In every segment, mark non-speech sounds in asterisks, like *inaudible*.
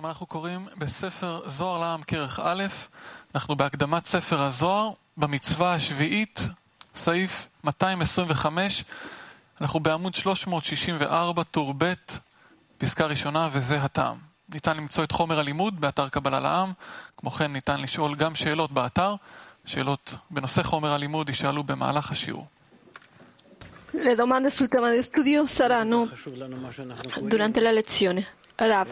שלום, אנחנו קוראים בספר זוהר לעם כרך א', אנחנו בהקדמת ספר הזוהר, במצווה השביעית, סעיף 225, אנחנו בעמוד 364, טור ב', פסקה ראשונה, וזה הטעם. ניתן למצוא את חומר הלימוד באתר קבלה לעם, כמו כן ניתן לשאול גם שאלות באתר, שאלות בנושא חומר הלימוד יישאלו במהלך השיעור. Le domande sul tema di studio saranno durante la lezione. Rav,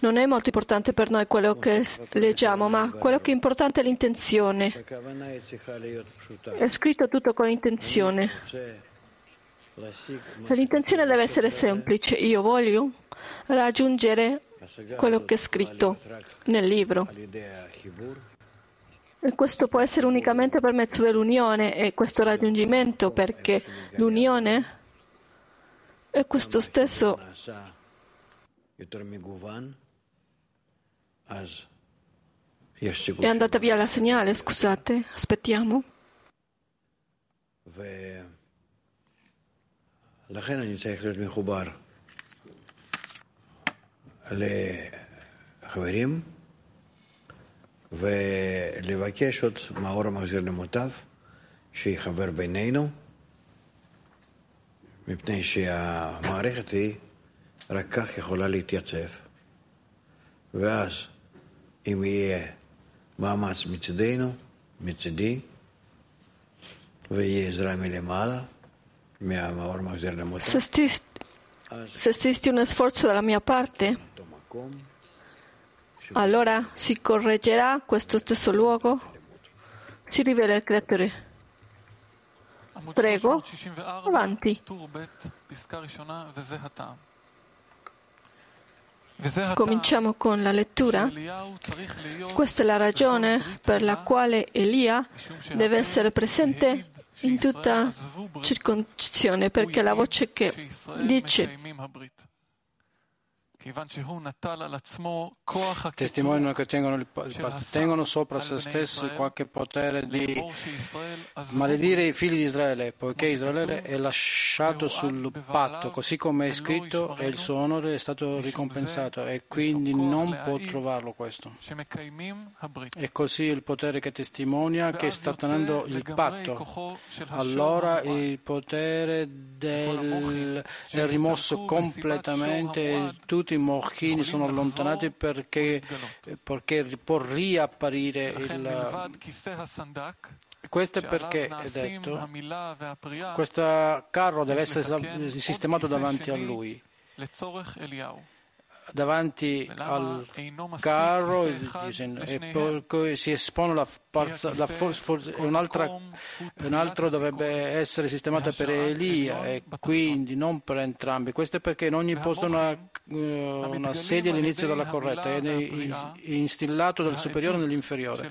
non è molto importante per noi quello che leggiamo, ma quello che è importante è l'intenzione. È scritto tutto con intenzione. L'intenzione deve essere semplice. Io voglio raggiungere quello che è scritto nel libro. E questo può essere unicamente per mezzo dell'unione e questo raggiungimento perché l'unione è questo stesso è andata via la segnale, scusate, aspettiamo. לכן אני צריך להיות מחובר לחברים ולבקש עוד מאור המחזיר למוטב שיחבר בינינו, מפני שהמערכת היא רק כך יכולה להתייצב. ואז אם יהיה מאמץ מצדנו, מצדי, ויהיה עזרה מלמעלה, מהמאור מחזיר למוטב, Se esisti, se esisti uno sforzo dalla mia parte, באותו מקום, allora si correggerà questo stesso luogo, si rivela il creatore. עמוד פרגו, Cominciamo con la lettura. Questa è la ragione per la quale Elia deve essere presente in tutta circoncisione, perché la voce che dice testimoniano che tengono, tengono, sopra se stessi qualche potere di maledire i figli di Israele, poiché Israele è lasciato sul patto, così come è scritto, e il suo onore è stato ricompensato, e quindi non può trovarlo questo. è così il potere che testimonia che sta tenendo il patto, allora il potere del, è rimosso completamente tutto soprattutto i moschini sono allontanati perché, perché può riapparire il... Questo è perché è detto, questo carro deve essere sistemato davanti a lui. Davanti al carro e si espone la forza, la forza, un, altro, un altro dovrebbe essere sistemato per Elia e quindi non per entrambi. Questo è perché in ogni posto una, eh, una sedia all'inizio della corretta è instillato dal superiore nell'inferiore.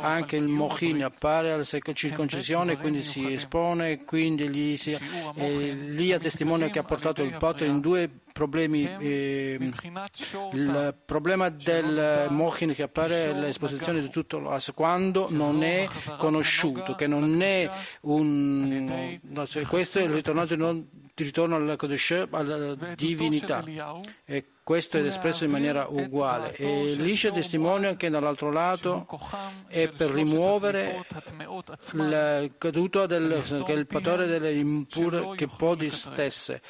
Anche il Mohin appare alla circoncisione e quindi si espone, quindi gli eh, Elia testimonia che ha portato il patto in due problemi. Eh, il problema del Mohin che appare all'esposizione di tutto. Quando mondo non è conosciuto, che non è un... questo è il ritorno, ritorno alla, Kodesh, alla divinità. E questo è espresso in maniera uguale. E liscia testimonia che dall'altro lato è per rimuovere il caduto del, che è il patore delle impure che podi stesse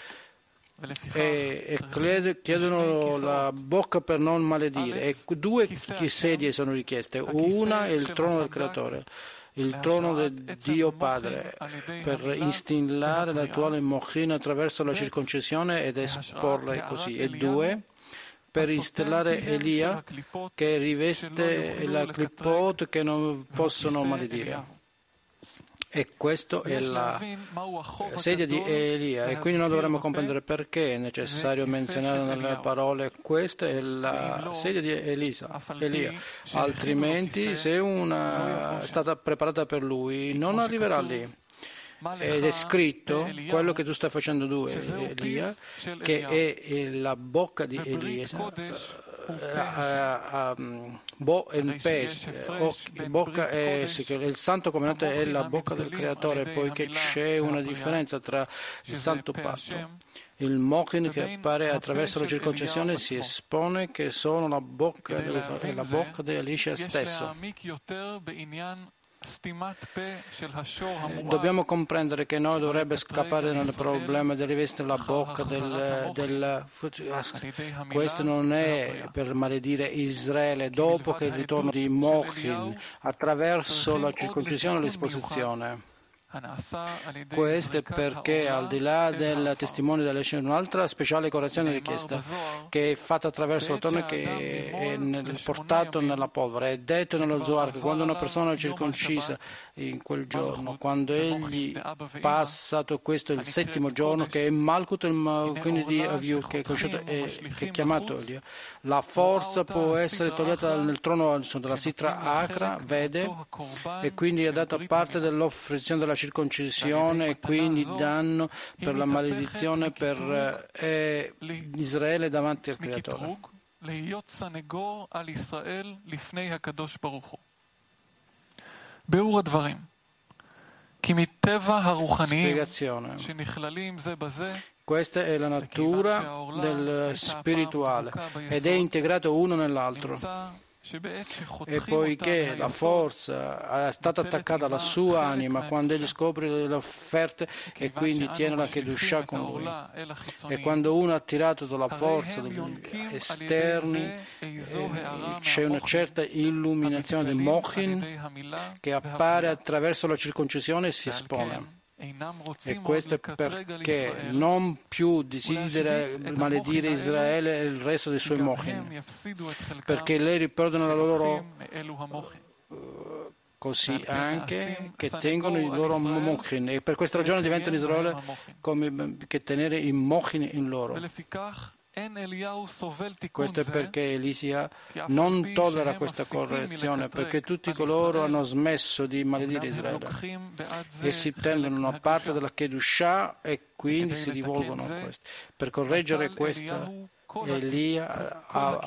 e, e, chiedono la bocca per non maledire. E due sedie sono richieste. Una è il trono del creatore il trono del Dio Padre per instillare l'attuale Mochin attraverso la circoncisione ed esporla così. E due per instellare Elia che riveste la clipot che non possono maledire. E questo è la sedia di Elia e quindi noi dovremmo comprendere perché è necessario menzionare nelle parole questa è la sedia di Elisa, Elia, altrimenti se una è stata preparata per lui non arriverà lì. Ed è scritto quello che tu stai facendo tu Elia che è la bocca di Elisa a, a, bo el bocca e il santo comandante è la bocca del creatore, poiché c'è una differenza tra il santo patto. Il Mokin che appare attraverso la circoncisione si espone che sono la bocca, la bocca di Alicia stesso. Dobbiamo comprendere che noi dovrebbe scappare dal problema di rivestire la bocca? del, del, questo non è per maledire Israele dopo che il ritorno di Mochin attraverso la circoncisione e l'esposizione questo è perché al di là del testimone della c'è un'altra speciale correzione richiesta che è fatta attraverso il torno che è nel, portato nella polvere. È detto nello Zohar che quando una persona è circoncisa in quel giorno, quando egli passato questo il settimo giorno che è Malkut, quindi di Aviu, che è, è chiamato Elia, la forza può essere toglieta nel trono della Sitra Acra, vede, e quindi è data parte dell'offrizione della circoncisione circoncisione e quindi danno per la maledizione per eh, Israele davanti al Creatore. Spiegazione. Questa è la natura del spirituale ed è integrato uno nell'altro. E poiché la forza è stata attaccata alla sua anima quando egli scopre le offerte e quindi tiene la Kedusha con lui, e quando uno è attirato dalla forza degli esterni, eh, c'è una certa illuminazione del Mochin che appare attraverso la circoncisione e si espone. E questo è perché non più desidera maledire Israele e il resto dei suoi mochin, perché lei riperdono la loro uh, così anche che tengono i loro mochin e per questa ragione diventano Israele come che tenere i mochin in loro. Questo è perché Elisia non tollera questa correzione, perché tutti coloro hanno smesso di maledire Israele. Essi prendono una parte della Kedushah e quindi si rivolgono a questo. Per correggere questa, Elia ha,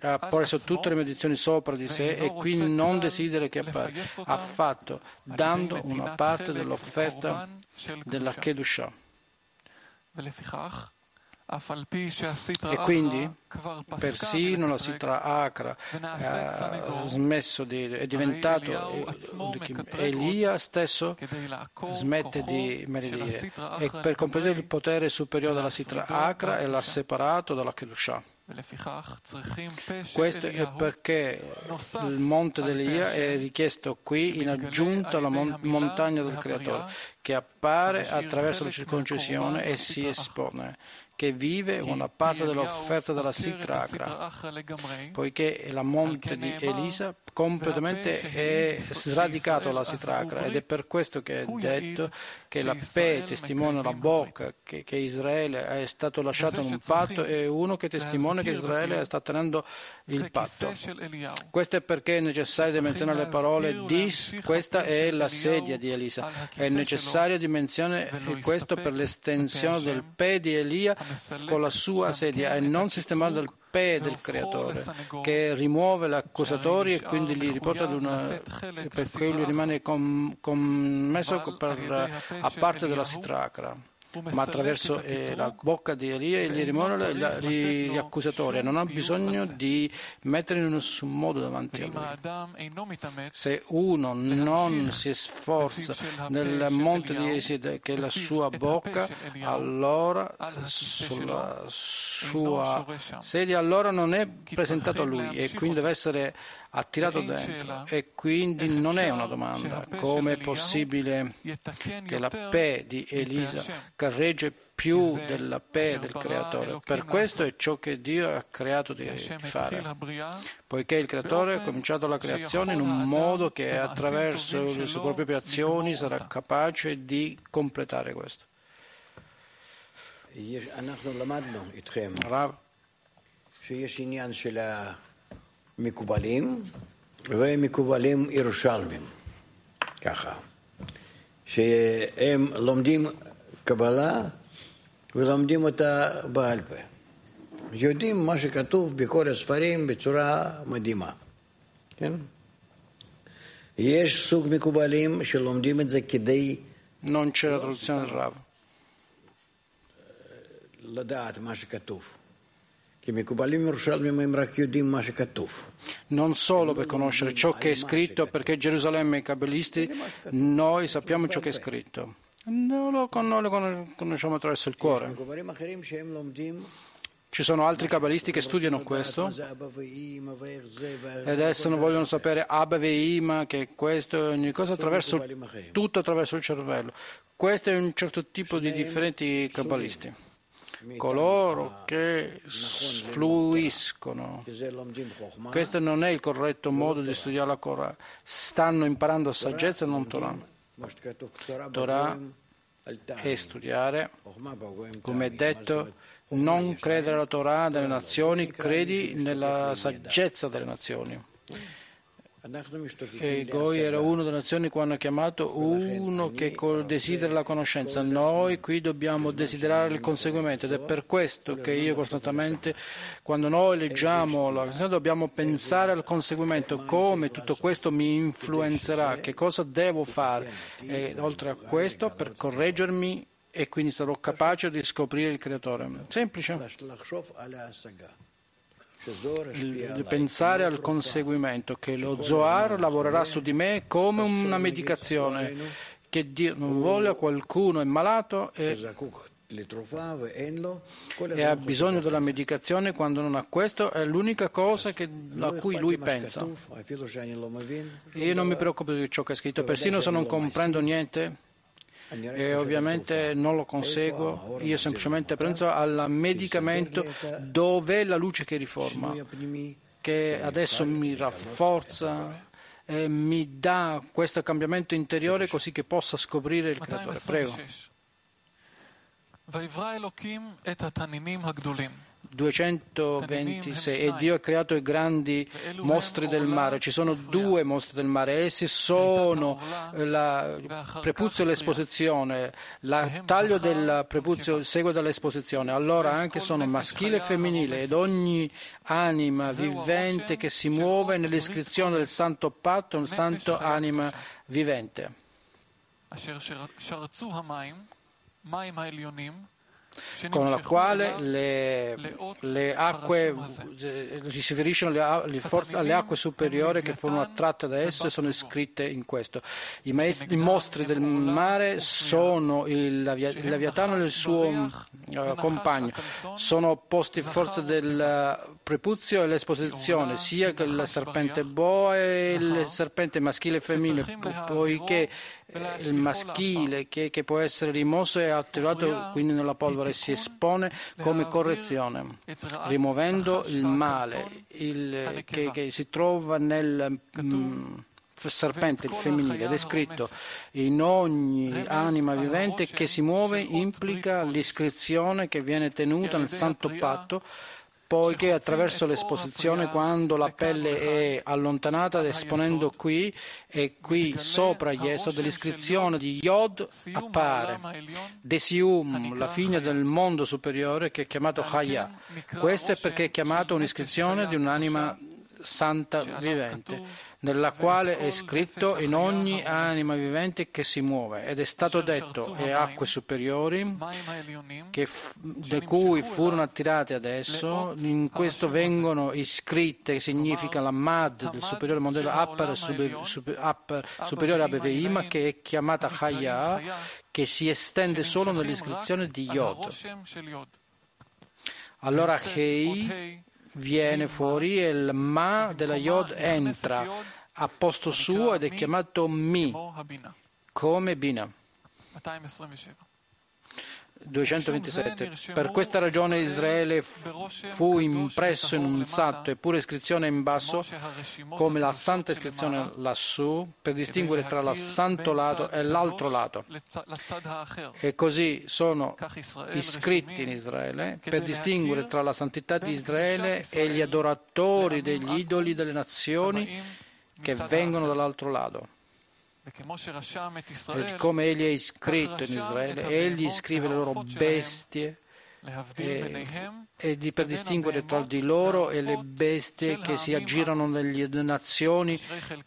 ha preso tutte le medizioni sopra di sé e quindi non desidera che appare. Ha fatto, dando una parte dell'offerta della Kedushah. E quindi? Persino la Sitra Akra ha smesso di, è diventato Elia stesso smette di maledire e per comprendere il potere superiore della Sitra Akra e l'ha separato dalla Kedushah. Questo è perché il monte dell'Elia è richiesto qui in aggiunta alla montagna del Creatore, che appare attraverso la circoncisione e si espone che vive una parte dell'offerta della Sitragra, poiché la monte di Elisa completamente è sradicato la Sitragra ed è per questo che è detto che la Pe testimonia la bocca che, che, Israele è stato lasciato in un patto e uno che testimonia che Israele sta tenendo il patto. Questo è perché è necessario menzionare le parole dis, questa è la sedia di Elisa. È necessario di menzionare questo per l'estensione del Pe di Elia con la sua sedia e non sistemare del Pe del Creatore, che rimuove l'accusatori e quindi li riporta ad una, per cui lui rimane commesso per, a parte della Sitracra ma attraverso eh, la bocca di Elia gli rimonono gli, gli accusatori. Non ha bisogno di mettere in nessun modo davanti a lui. Se uno non si sforza nel monte di Esid, che è la sua bocca, allora sulla sua sedia, allora non è presentato a lui e quindi deve essere attirato dentro. e quindi non è una domanda. Come è possibile che la Pe di Elisa carreggi più della Pe del Creatore. Per questo è ciò che Dio ha creato di fare, poiché il Creatore ha cominciato la creazione in un modo che attraverso le sue proprie azioni sarà capace di completare questo. Rav. מקובלים ומקובלים ירושלמים, ככה, שהם לומדים קבלה ולומדים אותה בעל פה. יודעים מה שכתוב בכל הספרים בצורה מדהימה, כן? יש סוג מקובלים שלומדים את זה כדי... Non c'è la traduzione del Rav. Non solo per conoscere ciò che è scritto, perché Gerusalemme e i cabalisti, noi sappiamo ciò che è scritto. Noi lo conosciamo attraverso il cuore. Ci sono altri cabalisti che studiano questo e adesso non vogliono sapere Abba Veima, che questo ogni cosa attraverso, tutto attraverso il cervello. Questo è un certo tipo di differenti cabalisti. Coloro che fluiscono, questo non è il corretto modo di studiare la Torah, stanno imparando saggezza e non Torah. Torah è studiare, come è detto, non credere alla Torah delle nazioni, credi nella saggezza delle nazioni. E Goi era una delle nazioni che hanno chiamato uno che desidera la conoscenza. Noi qui dobbiamo desiderare il conseguimento ed è per questo che io costantemente, quando noi leggiamo la canzone, dobbiamo pensare al conseguimento, come tutto questo mi influenzerà, che cosa devo fare. E oltre a questo, per correggermi e quindi sarò capace di scoprire il creatore. Semplice. Il, pensare al conseguimento, che lo Zohar lavorerà su di me come una medicazione, che Dio non vuole, qualcuno è malato e e ha bisogno della medicazione quando non ha questo, è l'unica cosa che, a cui lui pensa. Io non mi preoccupo di ciò che è scritto, persino se non comprendo niente, e ovviamente non lo conseguo, io semplicemente prendo al medicamento dove è la luce che riforma, che adesso mi rafforza e mi dà questo cambiamento interiore così che possa scoprire il creatore. Prego. 226 e Dio ha creato i grandi mostri del mare. Ci sono due mostri del mare, essi sono il prepuzio e l'esposizione. Il taglio del prepuzio segue dall'esposizione. Allora anche sono maschile e femminile ed ogni anima vivente che si muove nell'iscrizione del santo patto, un santo anima vivente con la quale le, le acque si riferiscono alle, alle, acque superiori che furono attratte da esse sono iscritte in questo. I, maestri, i mostri del mare sono il, Leviatano e il suo uh, compagno, sono opposti in forza del prepuzio e l'esposizione, sia che il serpente boa e il serpente maschile e femminile, poiché il maschile che, che, può essere rimosso è attivato quindi nella polvere si espone come correzione, rimuovendo il male il, che, che, si trova nel mm, serpente, il femminile, ed è scritto in ogni anima vivente che si muove implica l'iscrizione che viene tenuta nel santo patto poiché attraverso l'esposizione quando la pelle è allontanata esponendo qui e qui sopra Yesod l'iscrizione di Yod appare Desium, la fine del mondo superiore che è chiamato Chaya questo è perché è chiamato un'iscrizione di un'anima santa vivente nella quale è scritto in ogni anima vivente che si muove ed è stato detto e acque superiori che, da cui furono attirate adesso in questo vengono iscritte che significa la Mad del superiore modello Appar, super, super, Appar superiore a Beveima che è chiamata Chaya che si estende solo nell'iscrizione di Yod. Allora Hei viene fuori e il Ma della Yod entra a posto suo ed è chiamato Mi, come Bina. 227. Per questa ragione Israele fu impresso in un satto e pure iscrizione in basso, come la santa iscrizione lassù, per distinguere tra il santo lato e l'altro lato. E così sono iscritti in Israele per distinguere tra la santità di Israele e gli adoratori degli idoli delle nazioni che vengono dall'altro lato. E come egli è iscritto in Israele, egli scrive le loro bestie e, e di, per distinguere tra di loro e le bestie che si aggirano nelle nazioni,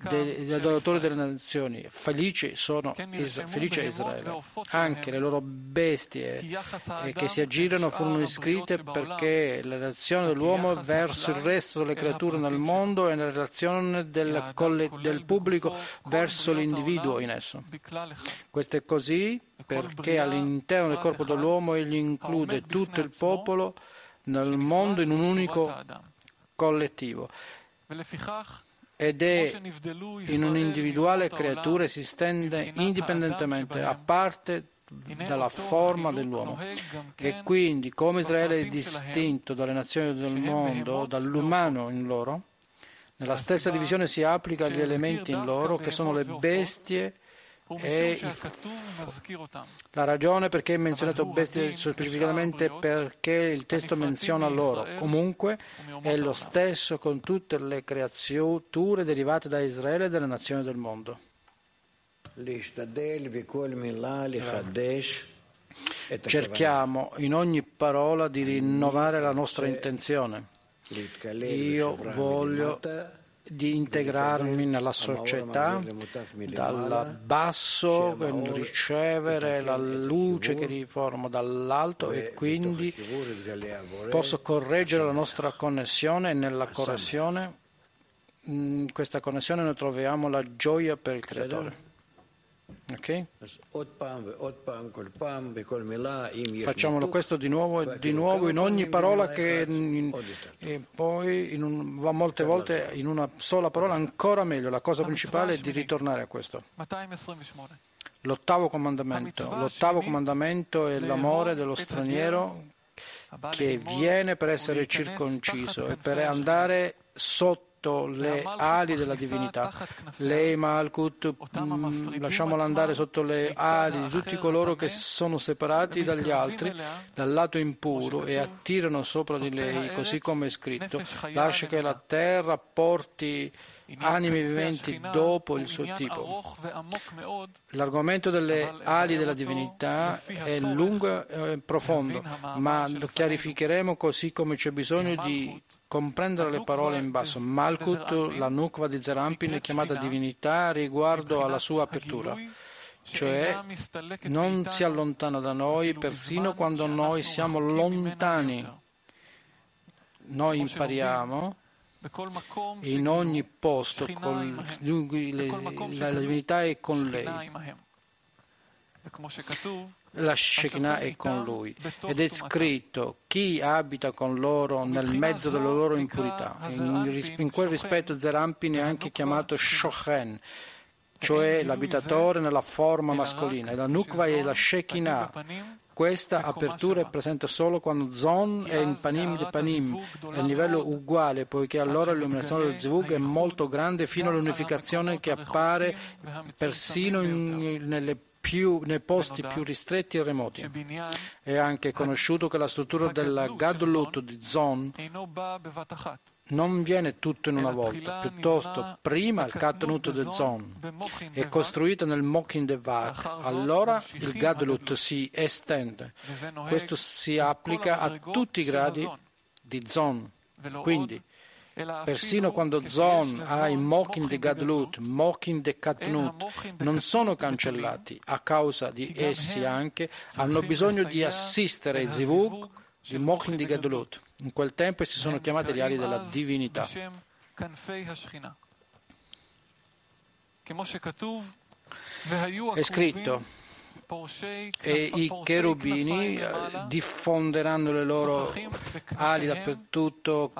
degli adoratori delle nazioni. Felice, sono, felice è Israele. Anche le loro bestie eh, che si aggirano furono iscritte perché la relazione dell'uomo verso il resto delle creature nel mondo è la relazione del, del pubblico verso l'individuo in esso. Questo è così perché all'interno del corpo dell'uomo egli include tutto il popolo nel mondo in un unico collettivo ed è in un'individuale creatura esistente indipendentemente, a parte dalla forma dell'uomo. E quindi, come Israele è distinto dalle nazioni del mondo, dall'umano in loro, nella stessa divisione si applica agli elementi in loro, che sono le bestie e la ragione perché è menzionato bestie specificamente perché il testo menziona loro. Comunque è lo stesso con tutte le creature derivate da Israele e dalle nazioni del mondo. Cerchiamo in ogni parola di rinnovare la nostra intenzione. Io voglio di integrarmi nella società dal basso, ricevere la luce che riformo dall'alto e quindi posso correggere la nostra connessione e nella correzione in questa connessione noi troviamo la gioia per il creatore. Okay? Facciamolo questo di nuovo e di nuovo in ogni parola che in, e poi un, va molte volte in una sola parola ancora meglio. La cosa principale è di ritornare a questo. L'ottavo comandamento. L'ottavo comandamento è l'amore dello straniero che viene per essere circonciso e per andare sotto sotto le ali della divinità. Lei, Malkut, mm, lasciamola andare sotto le ali di tutti coloro che sono separati dagli altri, dal lato impuro, e attirano sopra di lei, così come è scritto. Lascia che la terra porti anime viventi dopo il suo tipo. L'argomento delle ali della divinità è lungo e profondo, ma lo chiarificheremo così come c'è bisogno di comprendere le parole in basso. Malkut, la nukva di Zerampin, è chiamata divinità riguardo alla sua apertura. cioè non si allontana da noi persino quando noi siamo lontani. Noi impariamo in ogni posto, con la divinità è con lei. La Shekinah è con lui. Ed è scritto chi abita con loro nel mezzo della loro impurità. In, in quel rispetto Zerampin è anche chiamato Shochen, cioè l'abitatore nella forma mascolina. E la Nukva è la Shekinah, questa apertura è presente solo quando Zon è in Panim di Panim, è a livello uguale, poiché allora l'illuminazione del Zivug è molto grande fino all'unificazione che appare persino in, più, nei posti più ristretti e remoti. È anche conosciuto che la struttura della Gadlut di Zon non viene tutto in una volta, piuttosto prima il Katnut de Zon è costruito nel Mokin Devat, allora il Gadlut si estende. Questo si applica a tutti i gradi di Zon. Quindi, persino quando Zon ha i Mokin de Gadlut, Mokin de Katnut, non sono cancellati a causa di essi anche, hanno bisogno di assistere il Zivug, il Mokin di Gadlut. In quel tempo si sono chiamate le ali della divinità. È scritto e i cherubini eh, diffonderanno le loro ali dappertutto,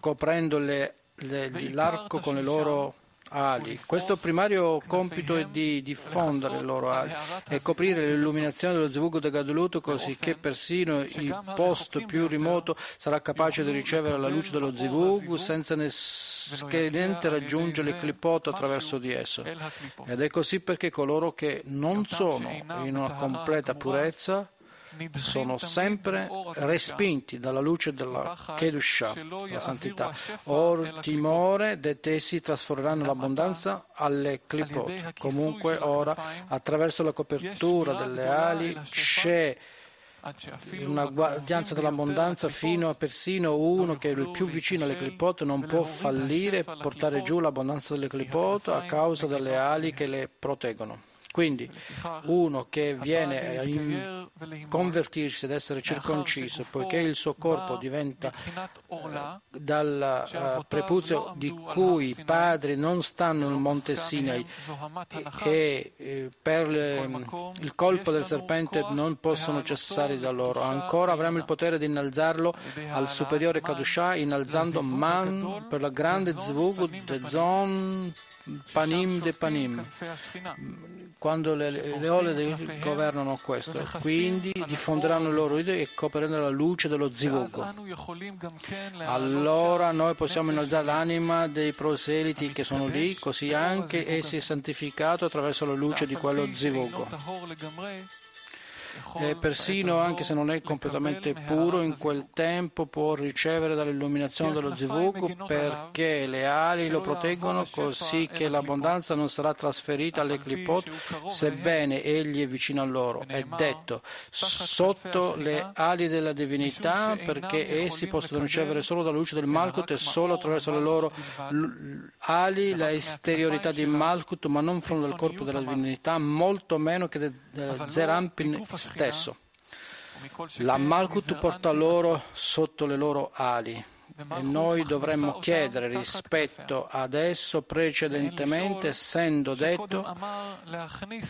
coprendo le, le, l'arco con le loro ali. Questo primario compito è di diffondere le loro ali e coprire l'illuminazione dello Zivug de Gadulut così che persino il posto più remoto sarà capace di ricevere la luce dello Zivug senza che niente raggiunge le clipot attraverso di esso. Ed è così perché coloro che non sono in una completa purezza sono sempre respinti dalla luce della Kedusha, la santità. Or timore de te si trasformeranno l'abbondanza alle clipot. Comunque ora, attraverso la copertura delle ali, c'è una guardianza dell'abbondanza fino a persino uno che è il più vicino alle clipote non può fallire e portare giù l'abbondanza delle clipote a causa delle ali che le proteggono. Quindi uno che viene a convertirsi ad essere circonciso, poiché il suo corpo diventa dal uh, prepuzio di cui i padri non stanno nel monte Sinai e eh, per le, il colpo del serpente non possono cessare da loro. Ancora avremo il potere di innalzarlo al superiore Kadushah, innalzando Man per la grande Zvug de Zon Panim de Panim, quando le, le ole governano questo, quindi diffonderanno le loro idee e copriranno la luce dello zivugo. Allora noi possiamo innalzare l'anima dei proseliti che sono lì, così anche essi santificato attraverso la luce di quello zivugo e persino anche se non è completamente puro, in quel tempo può ricevere dall'illuminazione dello Zivug perché le ali lo proteggono così che l'abbondanza non sarà trasferita alle clipot. sebbene egli è vicino a loro. È detto sotto le ali della divinità perché essi possono ricevere solo dalla luce del Malkut e solo attraverso le loro ali la esteriorità di Malkut ma non furono del corpo della divinità, molto meno che del Zerampin stesso. La Malkut porta loro sotto le loro ali e noi *laughs* dovremmo chiedere rispetto ad esso precedentemente, essendo detto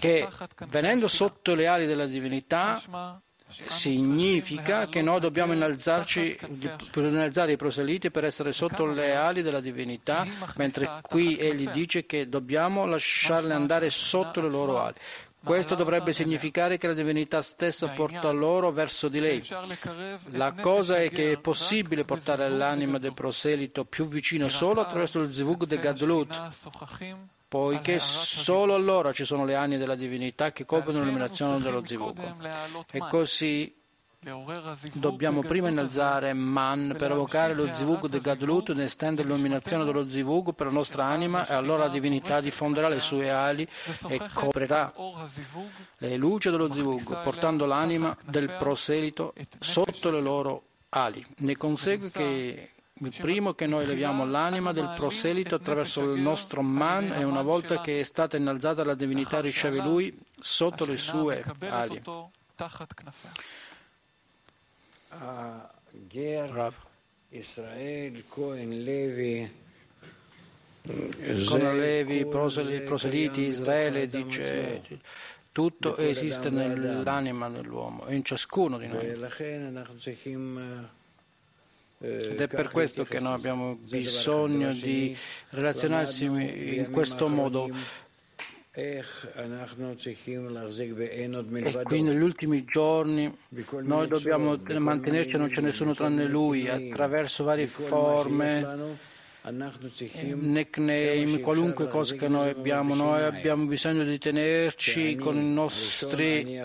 che venendo sotto le ali della divinità significa che noi dobbiamo innalzarci, innalzare i proseliti per essere sotto le ali della divinità, mentre qui egli dice che dobbiamo lasciarle andare sotto le loro ali. Questo dovrebbe significare che la divinità stessa porta loro verso di lei. La cosa è che è possibile portare l'anima del proselito più vicino solo attraverso il zivug de Gadlut, poiché solo allora ci sono le anime della divinità che coprono l'illuminazione dello zivug. E così Dobbiamo prima innalzare Man per evocare lo Zivug de Gadlut ed estendere l'illuminazione dello Zivug per la nostra anima e allora la divinità diffonderà le sue ali e coprirà le luci dello Zivug, portando l'anima del proselito sotto le loro ali. Ne consegue che il primo che noi leviamo l'anima del proselito attraverso il nostro man e una volta che è stata innalzata la divinità riceve lui sotto le sue ali. Rav. Israel, Cohen, Levi, con Levi, proseliti, Israele, dice tutto esiste nell'anima dell'uomo e in ciascuno di noi. Ed è per questo che noi abbiamo bisogno di relazionarsi in questo modo e qui negli ultimi giorni noi dobbiamo mantenerci, non c'è nessuno tranne Lui, attraverso varie forme, nickname, qualunque cosa che noi abbiamo. Noi abbiamo bisogno di tenerci con i nostri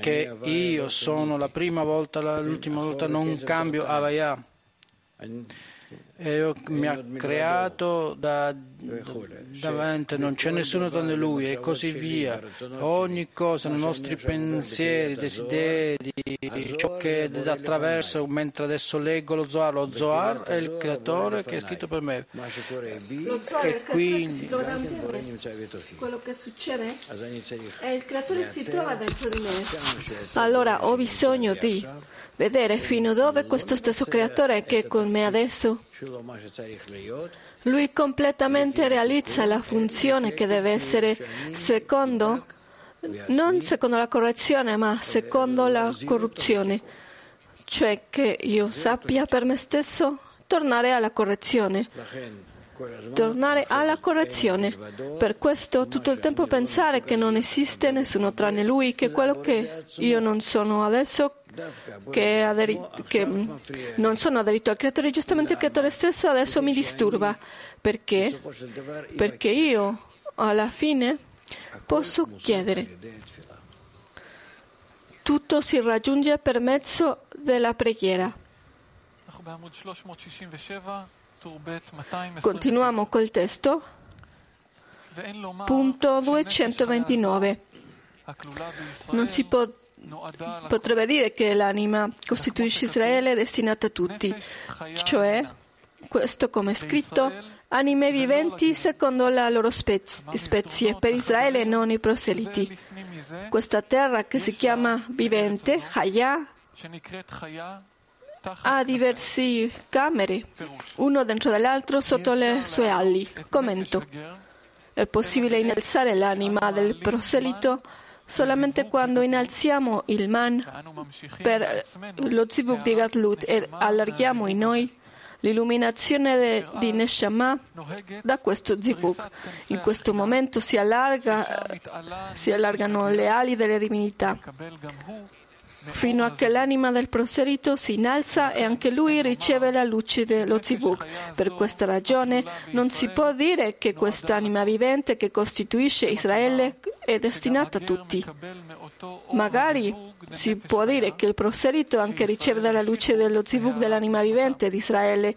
che io sono la prima volta, l'ultima volta, non cambio Avaya e mi ha creato da, davanti, non c'è nessuno tranne lui e così via. Ogni cosa, nei nostri pensieri, desideri, ciò che attraverso, mentre adesso leggo lo Zohar, lo Zohar è il creatore che è scritto per me. E quindi quello che succede è il creatore si trova dentro di me. Allora ho bisogno di vedere fino dove questo stesso creatore che è con me adesso, lui completamente realizza la funzione che deve essere secondo, non secondo la correzione, ma secondo la corruzione, cioè che io sappia per me stesso tornare alla correzione. Tornare alla correzione. Per questo tutto il tempo pensare che non esiste nessuno tranne lui, che quello che io non sono adesso che, aderi- che non sono aderito al creatore, giustamente il creatore stesso adesso mi disturba. Perché? Perché io alla fine posso chiedere. Tutto si raggiunge per mezzo della preghiera. Continuiamo col testo. Punto 229. Non si può potrebbe dire che l'anima costituisce Israele destinata a tutti, cioè questo come è scritto anime viventi secondo la loro spezie, per Israele non i proseliti. Questa terra che si chiama vivente, Hayah, ha diverse camere, uno dentro dell'altro sotto le sue ali. Commento. È possibile innalzare l'anima del proselito solamente quando innalziamo il man per lo zivuk di Gatlut e allarghiamo in noi l'illuminazione di Neshama da questo zivuk. In questo momento si, allarga, si allargano le ali delle divinità fino a che l'anima del proselito si innalza e anche lui riceve la luce dello zivuk. Per questa ragione non si può dire che quest'anima vivente che costituisce Israele è destinata a tutti. Magari si può dire che il proselito anche riceve dalla luce dello zivuk dell'anima vivente di Israele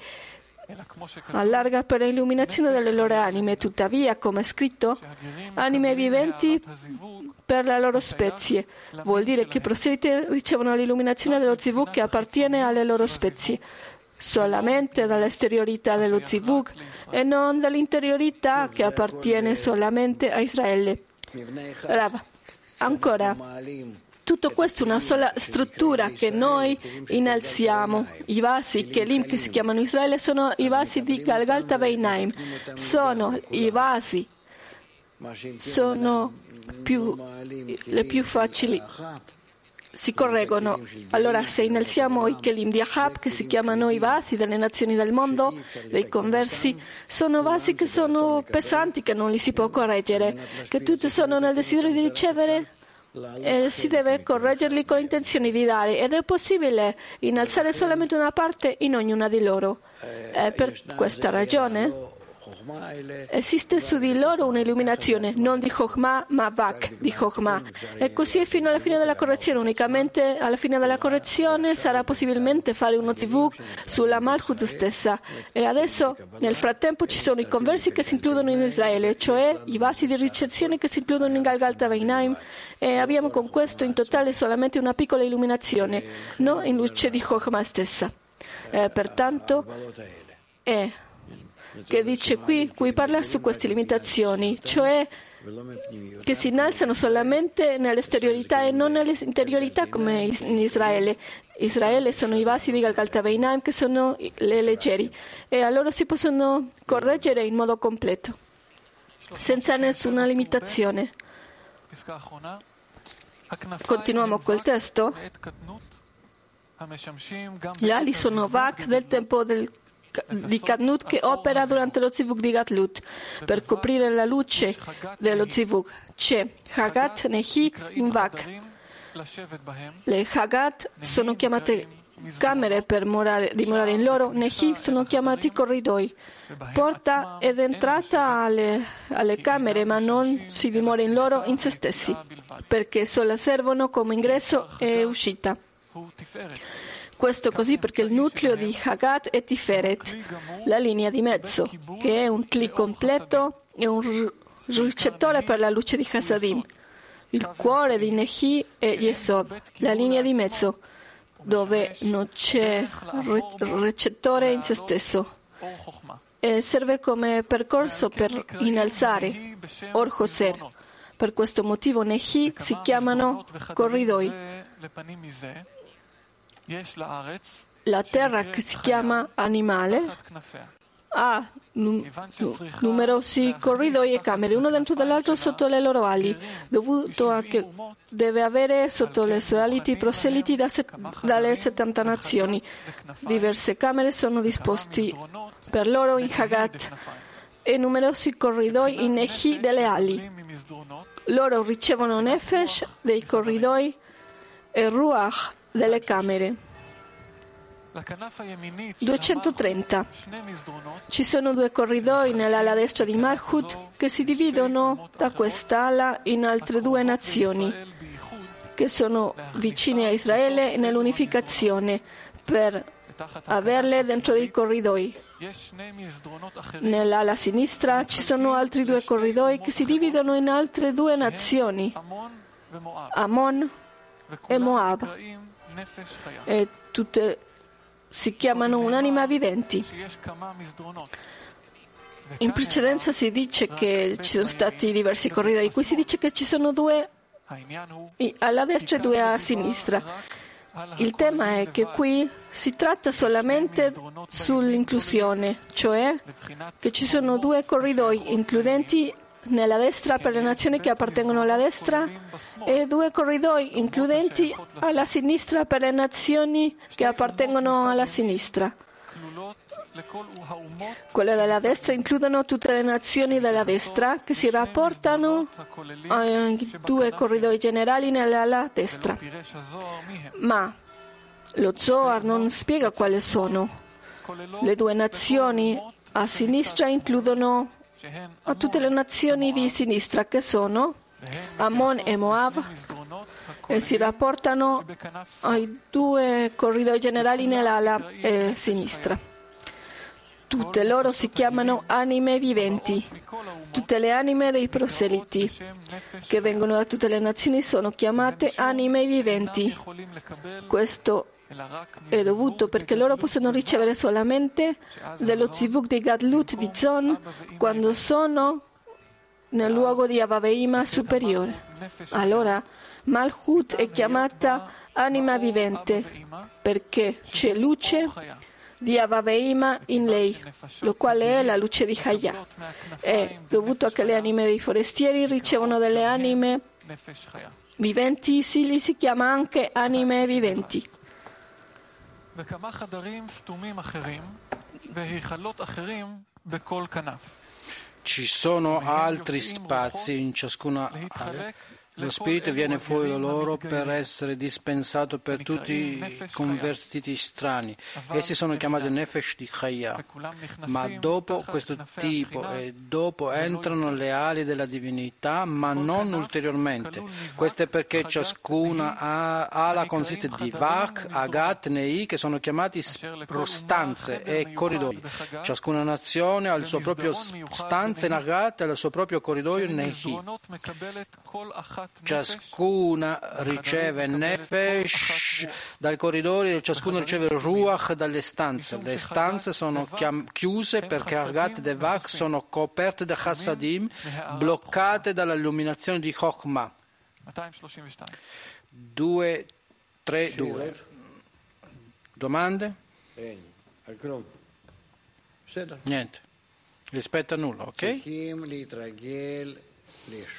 allarga per l'illuminazione delle loro anime, tuttavia, come è scritto, anime viventi per la loro spezie. Vuol dire che i proseliti ricevono l'illuminazione dello zivug che appartiene alle loro spezie solamente dall'esteriorità dello zivug e non dall'interiorità che appartiene solamente a Israele. Rav, ancora, tutto questo è una sola struttura che noi innalziamo. I vasi Kelim che si chiamano Israele sono i vasi di Galgalta Veinaim. Sono i vasi, sono più, le più facili si correggono. Allora, se innalziamo i Kelim di Ahab, che si chiamano i vasi delle nazioni del mondo, dei conversi, sono vasi che sono pesanti, che non li si può correggere, che tutti sono nel desiderio di ricevere e si deve correggerli con l'intenzione di dare ed è possibile innalzare solamente una parte in ognuna di loro. È per questa ragione Esiste su di loro un'illuminazione, non di Chokhmah, ma Vak di Chokhmah. E così fino alla fine della correzione. Unicamente alla fine della correzione sarà possibilmente fare uno zivug sulla Malchut stessa. E adesso, nel frattempo, ci sono i conversi che si includono in Israele, cioè i vasi di ricezione che si includono in Galgalta Veinaim. E abbiamo con questo in totale solamente una piccola illuminazione, non in luce di Chokhmah stessa. E pertanto, è che dice qui, qui parla su queste limitazioni, cioè che si innalzano solamente nell'esteriorità e non nell'interiorità come in Israele. Israele sono i vasi di Galgalta Beinaim che sono le leggeri e allora si possono correggere in modo completo, senza nessuna limitazione. Continuiamo col testo. Le ali sono Vak del tempo del di Kadnut che opera durante lo zivug di Gatlut per coprire la luce dello zivug. C'è Hagat Nehi Invak. Le Hagat sono chiamate camere per morare, dimorare in loro, Nehi sono chiamati corridoi. Porta ed entrata alle, alle camere, ma non si dimora in loro in se stessi, perché solo servono come ingresso e uscita. Questo così perché il nucleo di Hagat è Tiferet, la linea di mezzo, che è un Kli completo e un ricettore per la luce di Hasadim. Il cuore di Nehi è Yesod, la linea di mezzo, dove non c'è recettore in se stesso. E serve come percorso per innalzare Or Hoser. Per questo motivo Nehi si chiamano corridoi. La terra che si chiama animale ha numerosi corridoi e camere, uno dentro dell'altro sotto le loro ali, dovuto a che deve avere sotto le sue ali i proseliti da set, dalle 70 nazioni. Diverse camere sono disposte per loro in Hagat e numerosi corridoi in Ehi delle ali. Loro ricevono Nefesh dei corridoi e Ruach delle camere. 230. Ci sono due corridoi nell'ala destra di Malchut che si dividono da quest'ala in altre due nazioni che sono vicine a Israele nell'unificazione per averle dentro dei corridoi. Nell'ala sinistra ci sono altri due corridoi che si dividono in altre due nazioni, Amon e Moab e tutte si chiamano un'anima viventi. In precedenza si dice che ci sono stati diversi corridoi, qui si dice che ci sono due alla destra e due a sinistra. Il tema è che qui si tratta solamente sull'inclusione, cioè che ci sono due corridoi includenti nella destra per le nazioni che appartengono alla destra e due corridoi includenti alla sinistra per le nazioni che appartengono alla sinistra. Quelle della destra includono tutte le nazioni della destra che si rapportano ai due corridoi generali nell'ala destra. Ma lo Zohar non spiega quali sono. Le due nazioni a sinistra includono a tutte le nazioni di sinistra che sono Ammon e Moab e si rapportano ai due corridoi generali nell'ala eh, sinistra. Tutte loro si chiamano anime viventi. Tutte le anime dei proseliti che vengono da tutte le nazioni sono chiamate anime viventi. Questo è dovuto perché loro possono ricevere solamente dello zivuk di Gadlut di Zon quando sono nel luogo di Avaveima superiore. Allora Malchut è chiamata anima vivente perché c'è luce di Avaveima in lei, lo quale è la luce di Chaya. È dovuto a che le anime dei forestieri ricevono delle anime viventi, si li si chiama anche anime viventi. Ci sono altri spazi in ciascuna area lo Spirito viene fuori da loro per essere dispensato per tutti i convertiti strani. Essi sono chiamati Nefesh di Chaya, ma dopo questo tipo e dopo entrano le ali della divinità, ma non ulteriormente. Questo è perché ciascuna ala consiste di Vach, Agat, Nei, che sono chiamati stanze e corridoi. Ciascuna nazione ha il suo proprio stanza in Agat e il suo proprio corridoio in Nehi. Ciascuna riceve Nefesh dal corridoio, ciascuno riceve Ruach dalle stanze. Le stanze sono chiuse perché Argat e Vach sono coperte da Chassadim, bloccate dall'illuminazione di Chokhmah. 2, 3, 2. Domande? Niente. Rispetto a nulla, ok?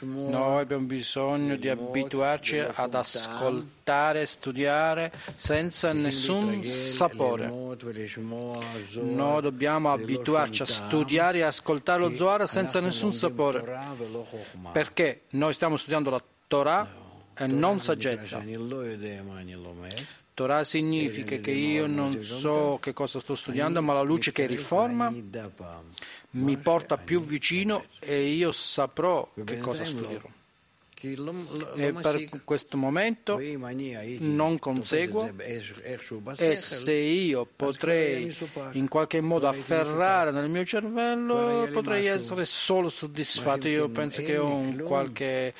Noi abbiamo bisogno di abituarci ad ascoltare, studiare senza nessun sapore. Noi dobbiamo abituarci a studiare e ascoltare lo Zohar senza nessun sapore. Perché noi stiamo studiando la Torah e non saggezza. Torah significa che io non so che cosa sto studiando, ma la luce che riforma mi porta più vicino e io saprò che cosa studierò. E per questo momento non conseguo e se io potrei in qualche modo afferrare nel mio cervello potrei essere solo soddisfatto. Io penso che ho un qualche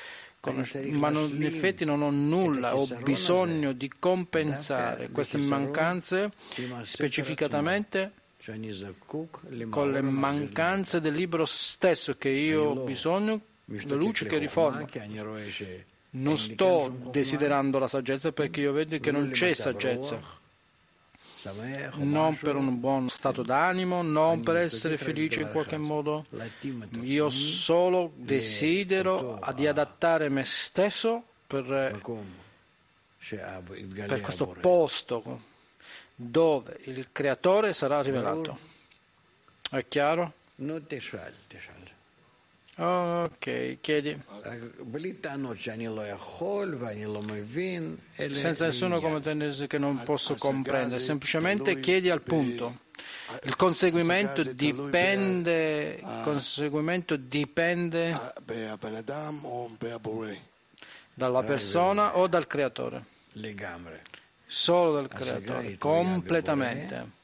ma non, in effetti non ho nulla, ho bisogno di compensare queste mancanze specificatamente con le mancanze del libro stesso che io ho bisogno, la luce che riforma. Non sto desiderando la saggezza perché io vedo che non c'è saggezza. Non per un buon stato d'animo, non per essere felice in qualche modo. Io solo desidero di adattare me stesso per, per questo posto dove il creatore sarà rivelato. È chiaro? Ok, chiedi. Senza nessuno come che non posso comprendere, semplicemente chiedi al punto. Il conseguimento dipende, il conseguimento dipende dalla persona o dal creatore solo dal creatore, completamente.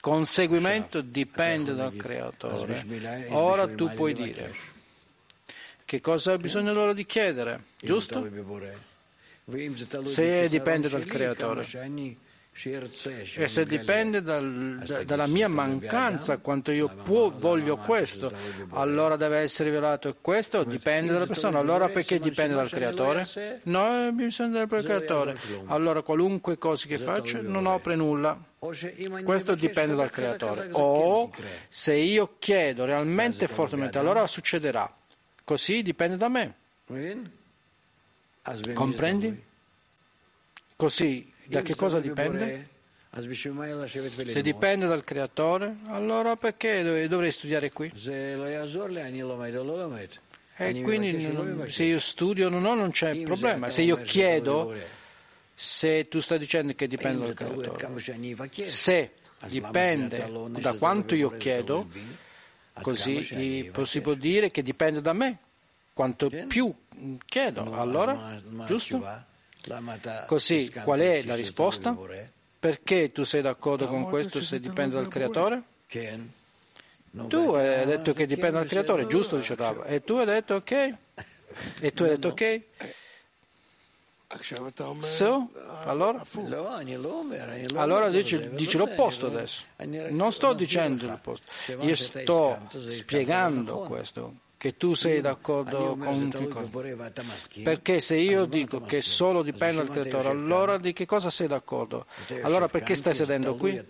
Conseguimento dipende dal creatore. Ora tu puoi dire che cosa ha bisogno loro di chiedere, giusto? se dipende dal creatore. E se dipende dal, da, dalla mia mancanza, quanto io può, voglio questo, allora deve essere rivelato questo, dipende dalla persona. Allora perché dipende dal creatore? No, bisogna dal creatore. Allora qualunque cosa che faccio non offre nulla. Questo dipende dal creatore. O se io chiedo realmente fortemente, allora succederà. Così dipende da me. Comprendi? Così da che cosa dipende? Se dipende dal creatore, allora perché dovrei studiare qui? E quindi se io studio no, non c'è problema. Se io chiedo, se tu stai dicendo che dipende dal creatore, se dipende da quanto io chiedo, così si può dire che dipende da me. Quanto più chiedo, allora, giusto? Così, qual è la risposta? Perché tu sei d'accordo con questo se dipende dal creatore? Tu hai detto che dipende dal creatore, giusto? Dice Rav. E tu hai detto ok? E tu hai detto ok? So, allora? Allora dici, dici l'opposto adesso. Non sto dicendo l'opposto. Io sto spiegando questo che tu sei d'accordo con cosa? Perché se io dico che solo dipende dal creatore, allora di che cosa sei d'accordo? Allora perché stai sedendo qui?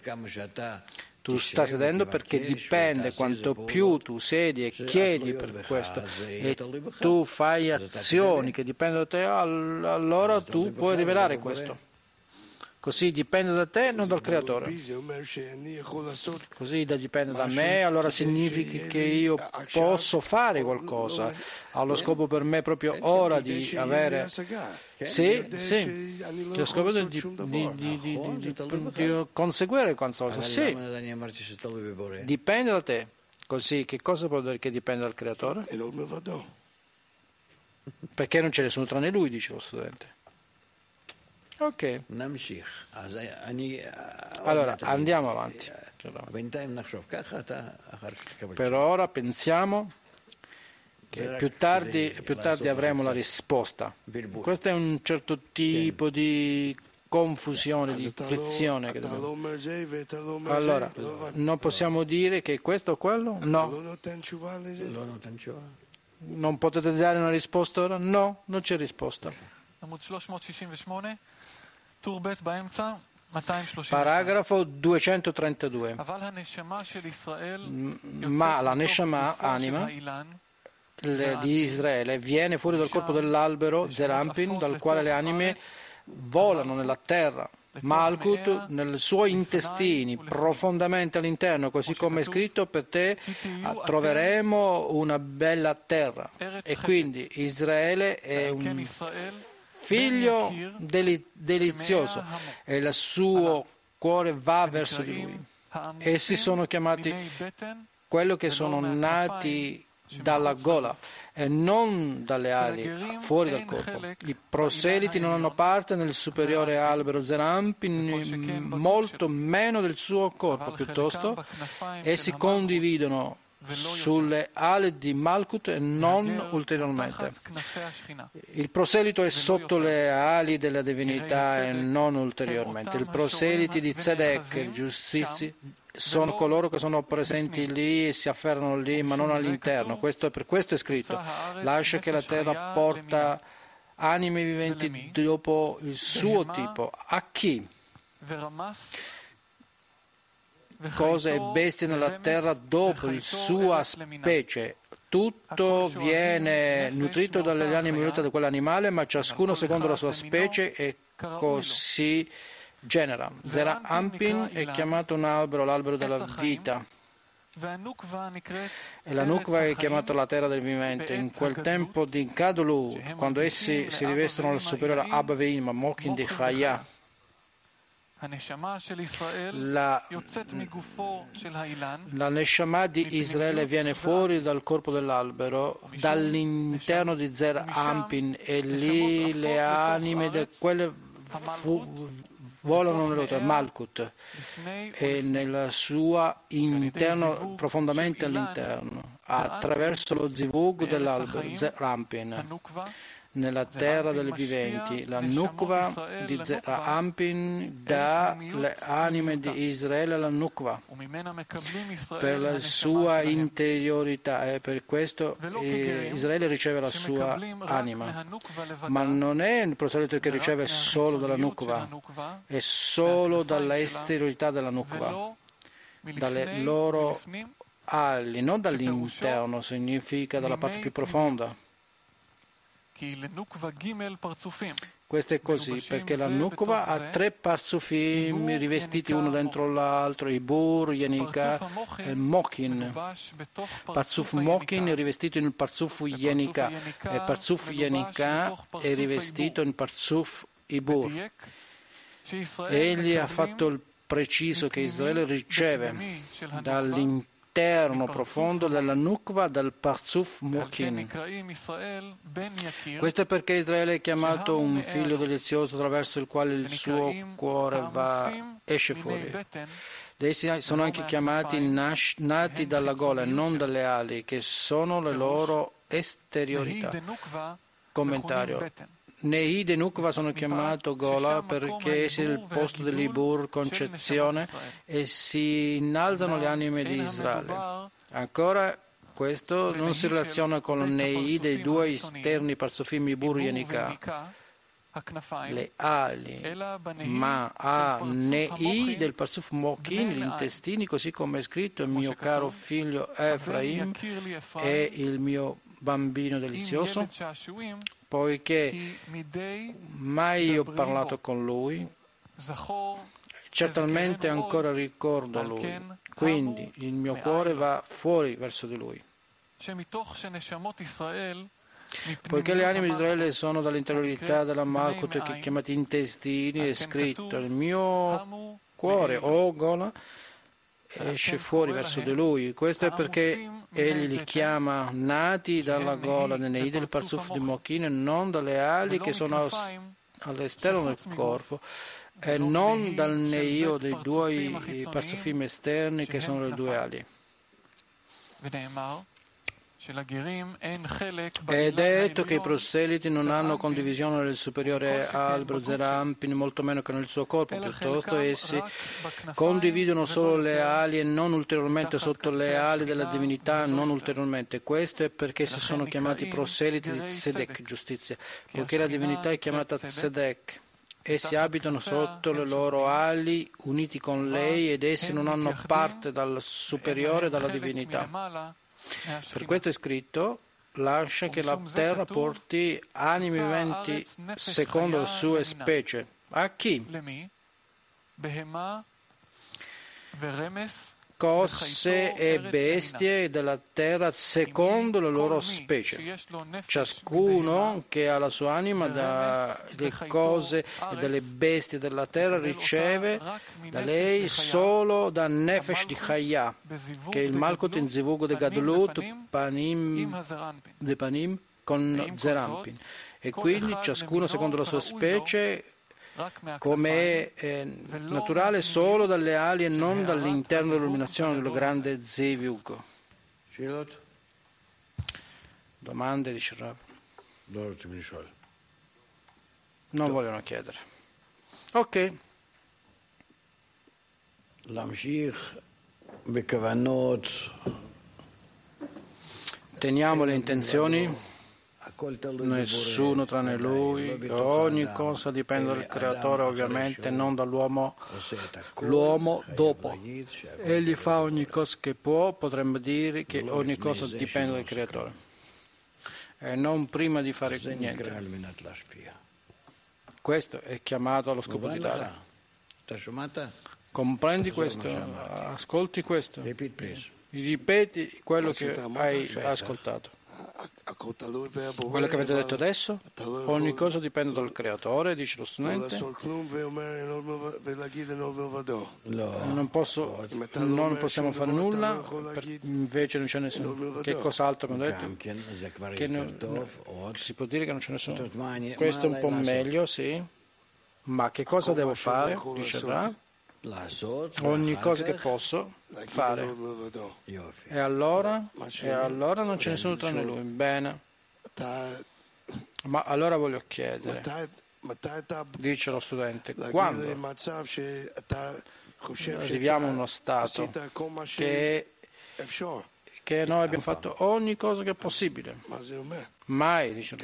Tu stai sedendo perché dipende quanto più tu sedi e chiedi per questo e tu fai azioni che dipendono da te, allora tu puoi rivelare questo. Così dipende da te, non dal creatore. Così dipende da me, allora significa che io posso fare qualcosa. Ha lo scopo per me proprio ora di avere... Sì, sì, lo scopo di, di, di, di conseguire qualcosa. Sì, dipende da te. Così che cosa può dire che dipende dal creatore? Perché non c'è nessuno tranne lui, dice lo studente. Ok. Allora andiamo avanti. Per ora pensiamo che più tardi, più tardi avremo la risposta. Questo è un certo tipo di confusione, di frizione. Allora, non possiamo dire che questo o quello? No. Non potete dare una risposta ora? No, non c'è risposta. Paragrafo 232. Ma la Neshama, anima di Israele, viene fuori dal corpo dell'albero Zerampin, dal quale le anime volano nella terra. Malkut nei suoi intestini, profondamente all'interno, così come è scritto per te, troveremo una bella terra. E quindi Israele è un figlio delizioso. E il suo cuore va verso di lui. Essi sono chiamati quello che sono nati dalla gola e non dalle ali, fuori dal corpo. I proseliti non hanno parte nel superiore albero Zerampi, molto meno del suo corpo, piuttosto. Essi condividono sulle ali di Malkut e non ulteriormente. Il proselito è sotto le ali della divinità e non ulteriormente. I proseliti di Tzedek, giustizi, sono coloro che sono presenti lì e si afferrano lì, ma non all'interno. Questo, per questo è scritto. Lascia che la terra porta anime viventi dopo il suo tipo. A chi? Cose e bestie nella terra dopo la sua specie. Tutto viene nutrito dalle anime volute di quell'animale, ma ciascuno secondo la sua specie e così genera. Zera Ampin è chiamato un albero, l'albero della vita. E la Nukva è chiamata la terra del vivente. In quel tempo di Gadolu, quando essi si rivestono al superiore Abveim, Mokin di Chaya, la, la Neshama di Israele viene fuori dal corpo dell'albero, dall'interno di Zer Ampin, e lì le anime di quelle fu, volano nell'otto, Malkut, e nel suo interno, profondamente all'interno, attraverso lo zivug dell'albero, Zer Ampin nella terra dei viventi. La Nukva di Ampin dà le anime di Israele alla Nukva per la sua interiorità e per questo Israele riceve la sua anima. Ma non è il proselito che riceve solo dalla Nukva, è solo dalla esteriorità della Nukva, dalle loro ali, non dall'interno, significa dalla parte più profonda. Questo è così perché la Nukva ha tre parzufim rivestiti uno dentro l'altro, i Bur, Yenika e Mokin. Parzuf Mokin è rivestito in Parzuf Yenika e Parzuf Yenika è rivestito in Parzuf Ibur. Egli ha fatto il preciso che Israele riceve dall'interno interno profondo della nukva del Parzuf Mokin. Questo è perché Israele è chiamato un figlio delizioso attraverso il quale il suo cuore va, esce fuori. Essi sono anche chiamati nati dalla gola e non dalle ali, che sono le loro esteriorità. Commentario. Nei e Nukva sono chiamato Gola perché essi il posto dell'Ibur, concezione, e si innalzano le anime di Israele. Ancora questo non si relaziona con Nei dei due esterni parzofim Ibur e Nika le ali, ma a Nei del Parzuf Mokin, gli intestini, così come è scritto il mio caro figlio Efraim è il mio bambino delizioso, poiché mai ho parlato con lui, certamente ancora ricordo lui, quindi il mio cuore va fuori verso di lui. Poiché le anime di Israele sono dall'interiorità della Malkut che chiamati intestini, è scritto il mio cuore, o Gola, esce fuori verso di lui. Questo è perché egli li chiama nati dalla gola nei del parzuf di Mochin, non dalle ali che sono all'esterno del corpo. E non dal neio dei due parzufim esterni che sono le due ali. È detto che i proseliti non hanno condivisione nel superiore albero Zerampin, molto meno che nel suo corpo, piuttosto essi condividono solo le ali e non ulteriormente sotto le ali della divinità, non ulteriormente. Questo è perché essi sono chiamati proseliti di Tzedek, giustizia, poiché la divinità è chiamata Tzedek. Essi abitano sotto le loro ali, uniti con lei, ed essi non hanno parte dal superiore dalla divinità. Per questo è scritto, lascia che la terra porti animi viventi secondo le sue specie. A chi? Cose e bestie della terra secondo le loro specie. Ciascuno che ha la sua anima dalle cose e dalle bestie della terra riceve da lei solo da Nefesh di Chaya, che è il Malkut in Zivug de Gadlut Panim, de Panim con Zerampin. E quindi ciascuno secondo la sua specie come è naturale solo dalle ali e non dall'interno dell'illuminazione del grande Zeviug. Domande di Shirab? Non vogliono chiedere. Ok. Teniamo le intenzioni nessuno tranne lui, ogni cosa dipende dal creatore ovviamente, non dall'uomo, l'uomo dopo. Egli fa ogni cosa che può, potremmo dire che ogni cosa dipende dal creatore e non prima di fare niente. Questo è chiamato allo scopo di dare. Comprendi questo? Ascolti questo? Ripeti quello che hai ascoltato. Quello che avete detto adesso, ogni cosa dipende dal creatore, dice lo studente. Non, posso, non possiamo fare nulla, invece non c'è nessuno. Che cos'altro mi detto? Che non, si può dire che non c'è nessuno. Questo è un po' meglio, sì. Ma che cosa devo fare? Dice Ra ogni cosa che posso fare. E allora, e allora non c'è nessuno tranne lui. Bene. Ma allora voglio chiedere, dice lo studente, quando? arriviamo in uno stato che, che noi abbiamo fatto ogni cosa che è possibile, mai, dice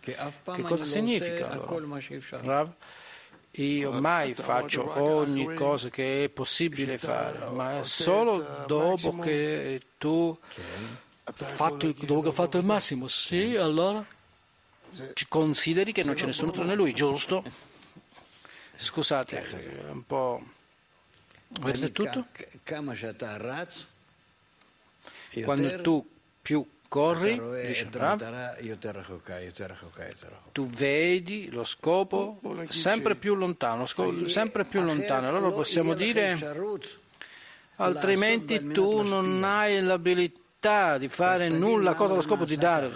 Che cosa significa allora? Io mai faccio ogni cosa che è possibile fare, ma solo dopo che tu fatto, dopo che ho fatto il massimo. Sì, allora? Consideri che non c'è nessuno tranne lui, giusto? Scusate, è un po'... Questo è tutto? Quando tu più corri, dice tu vedi lo scopo sempre più lontano, sempre più lontano. Allora possiamo dire, altrimenti tu non hai l'abilità di fare nulla, cosa lo scopo di dare?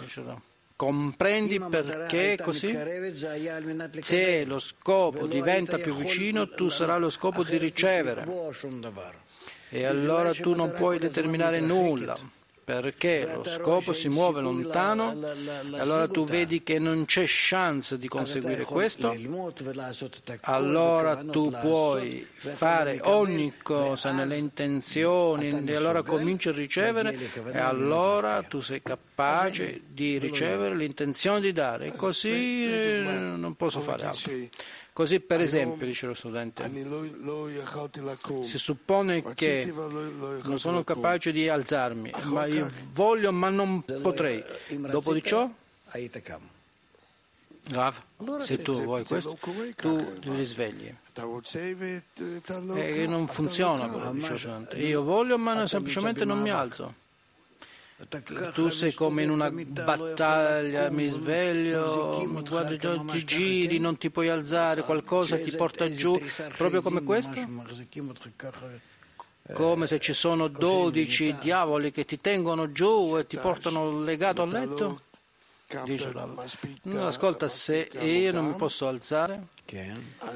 Comprendi perché così? Se lo scopo diventa più vicino, tu sarai lo scopo di ricevere. E allora tu non puoi determinare nulla perché lo scopo si muove lontano, allora tu vedi che non c'è chance di conseguire questo, allora tu puoi fare ogni cosa nelle intenzioni e allora cominci a ricevere e allora tu sei capace di ricevere l'intenzione di dare e così non posso fare altro. Così per esempio, dice lo studente, si suppone che non sono capace di alzarmi, ma io voglio ma non potrei. Dopo di ciò, Rav, se tu vuoi questo, tu ti risvegli. E non funziona, dice lo studente. Io voglio ma semplicemente non mi alzo. Tu sei come in una battaglia, mi sveglio, mi guardi, ti giri, non ti puoi alzare, qualcosa ti porta giù, proprio come questo? Come se ci sono dodici diavoli che ti tengono giù e ti portano legato al letto? Dice no, ascolta, se io non mi posso alzare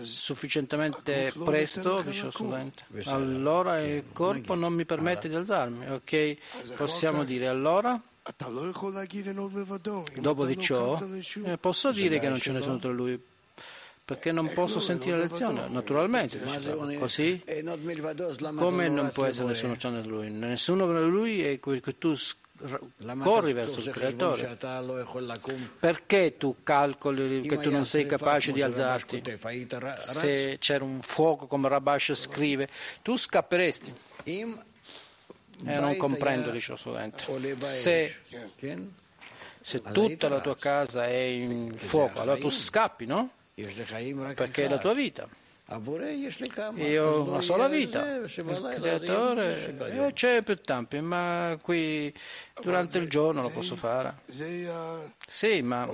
sufficientemente presto, dice lo studente, allora il corpo non mi permette di alzarmi. Ok, possiamo dire allora? Dopo di ciò, eh, posso dire che non ce ne sono tra lui? Perché non posso sentire la lezione, naturalmente, così? Come non può essere nessuno tranne lui, nessuno tranne lui è quel che tu corri verso il creatore. Perché tu calcoli che tu non sei capace di alzarti? Se c'era un fuoco, come Rabash scrive, tu scapperesti. E non comprendo, dice lo studente. Se, se tutta la tua casa è in fuoco, allora tu scappi, no? Perché è la tua vita. Io ho una sola vita, il creatore c'è più tempo, ma qui durante il giorno lo posso fare. Sì, ma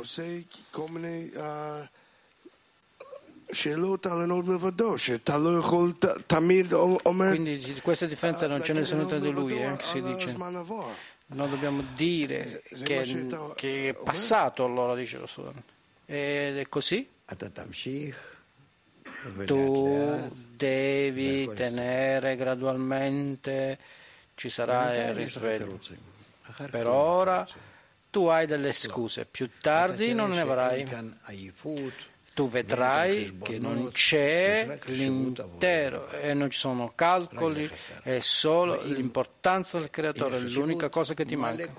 quindi questa differenza non c'è nessuno tra di lui, eh, si dice. Non dobbiamo dire che, che è passato allora, dice lo studente. Ed è così? Tu devi tenere gradualmente, ci sarà il risveglio. Per ora tu hai delle scuse, più tardi non ne avrai tu vedrai che non c'è l'intero e non ci sono calcoli, è solo l'importanza del creatore, è l'unica cosa che ti manca.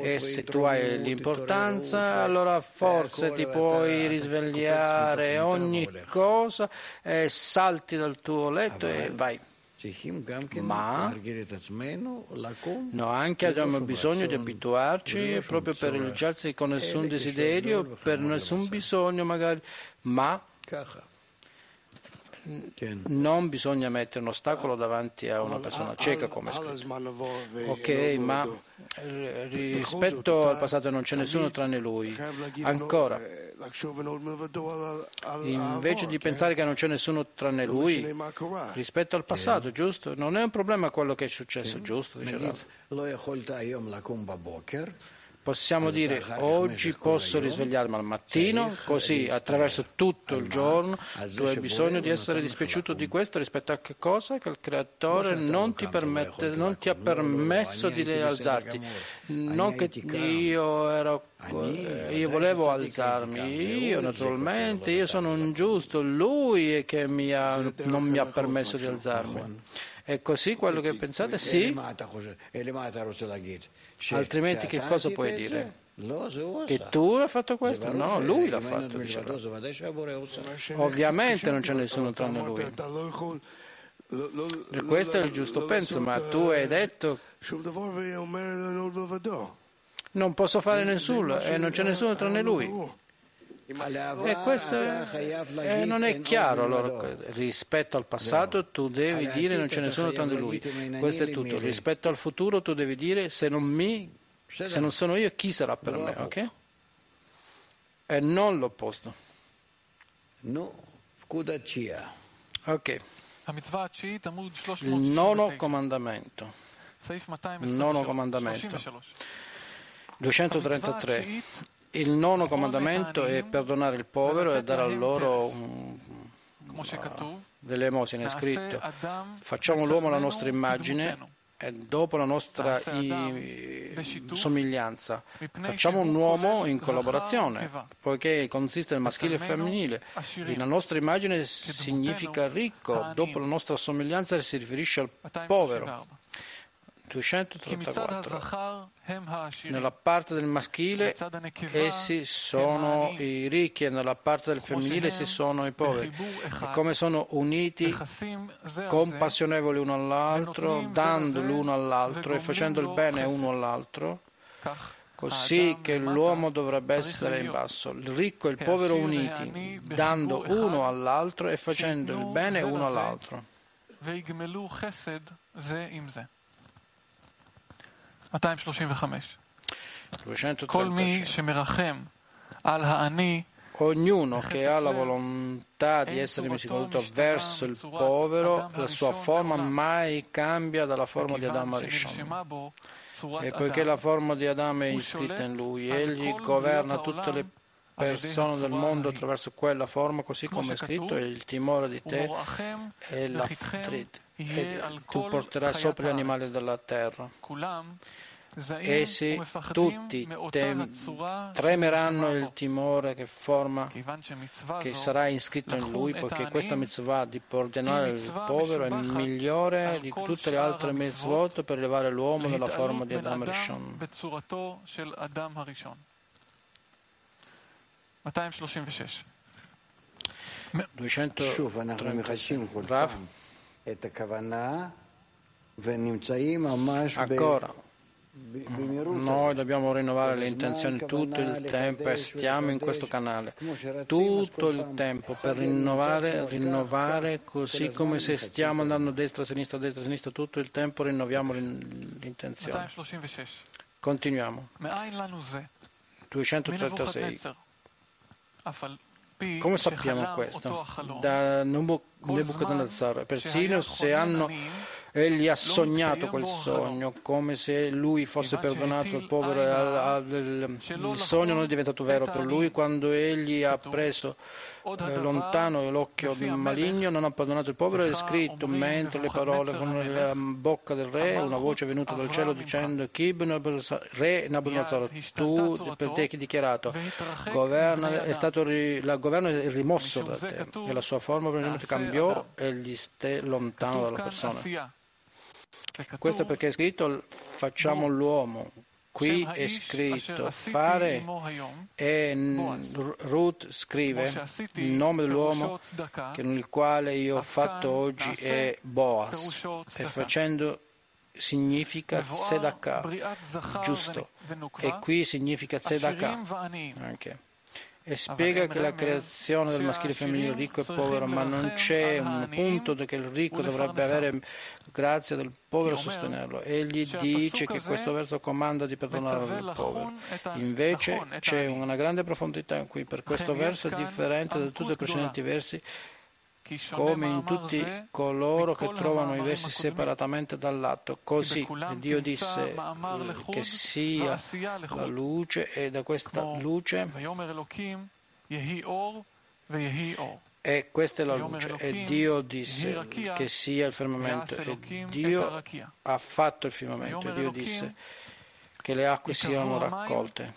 E se tu hai l'importanza, allora forse ti puoi risvegliare ogni cosa e salti dal tuo letto e vai. Ma no, anche abbiamo bisogno di abituarci proprio per rilanciarsi con nessun desiderio, per nessun bisogno magari, ma non bisogna mettere un ostacolo davanti a una persona cieca come scritto. Ok, ma rispetto al passato non c'è nessuno tranne lui. Ancora, invece di pensare che non c'è nessuno tranne lui, rispetto al passato, giusto? Non è un problema quello che è successo, giusto? Possiamo dire oggi posso risvegliarmi al mattino, così attraverso tutto il giorno tu hai bisogno di essere dispiaciuto di questo rispetto a che cosa? Che il creatore non ti, permette, non ti ha permesso di alzarti. Non che io ero io volevo alzarmi, io naturalmente, io sono un giusto, lui è che mi ha, non mi ha permesso di alzarmi. È così quello che pensate? Sì. Altrimenti che cosa puoi dire? Che tu hai fatto questo? No, lui l'ha fatto. Ovviamente non c'è nessuno tranne lui. E questo è il giusto penso, ma tu hai detto non posso fare nessuno e non c'è nessuno tranne lui. E questo è, non è chiaro. Allora, rispetto al passato tu devi dire non c'è nessuno tranne lui. Questo è tutto. Rispetto al futuro tu devi dire se non, mi, se non sono io chi sarà per me, ok? E non l'opposto. Ok. Il nono comandamento. Il nono comandamento. 233. Il nono comandamento è perdonare il povero e dare a loro um, delle emosine. È scritto: Facciamo l'uomo alla nostra immagine e dopo la nostra somiglianza. Facciamo un uomo in collaborazione, poiché consiste nel maschile e femminile. La nostra immagine significa ricco, dopo la nostra somiglianza si riferisce al povero. 234. Nella parte del maschile essi sono i ricchi e nella parte del femminile essi sono i poveri. E come sono uniti, compassionevoli uno all'altro, dando l'uno all'altro e facendo il bene uno all'altro, così che l'uomo dovrebbe essere in basso, il ricco e il povero uniti, dando uno all'altro e facendo il bene uno all'altro. 235. Ognuno che ha la volontà di essere misericordia verso il povero, la sua forma mai cambia dalla forma di Adamo Rishon. E poiché la forma di Adamo è iscritta in lui, egli governa tutte le persone del mondo attraverso quella forma, così come è scritto, il timore di te e la frid e tu porterai sopra gli animali della terra. Essi tutti tem- tremeranno il timore che forma che sarà iscritto in lui, poiché questa mitzvah di ordinare il povero è migliore di tutte le altre mitzvot per elevare l'uomo nella forma di Adam Rishon. 236. 236. Ancora, noi dobbiamo rinnovare le intenzioni tutto il tempo e stiamo in questo canale. tutto il tempo per rinnovare, rinnovare così come se stiamo andando a destra, sinistra, destra, sinistra, tutto il tempo rinnoviamo l'intenzione. Continuiamo. 236. Come sappiamo questo? Da Nebuchadnezzar, persino se hanno Egli ha sognato quel sogno come se lui fosse perdonato al povero. Il sogno non è diventato vero per lui quando egli ha preso eh, lontano l'occhio maligno, non ha perdonato il povero. È scritto mentre le parole con la bocca del re, una voce venuta dal cielo dicendo: Re Nabucodonosor, tu per te hai dichiarato, governa, è stato, il governo è rimosso da te e la sua forma probabilmente cambiò e gli stai lontano dalla persona. Questo perché è scritto facciamo l'uomo. Qui è scritto fare e Ruth scrive il nome dell'uomo il quale io ho fatto oggi è Boaz e facendo significa Tzedakah, giusto, e qui significa Tzedakah anche e spiega che la creazione del maschile e femminile ricco e povero, ma non c'è un punto che il ricco dovrebbe avere grazia del povero sostenerlo. Egli dice che questo verso comanda di perdonare il povero. Invece c'è una grande profondità qui. Per questo verso è differente da tutti i precedenti versi come in tutti coloro che trovano i versi separatamente dall'atto. Così Dio disse che sia la luce e da questa luce e questa è la luce. E Dio disse che sia il firmamento. E Dio ha fatto il firmamento. E Dio disse che le acque siano raccolte.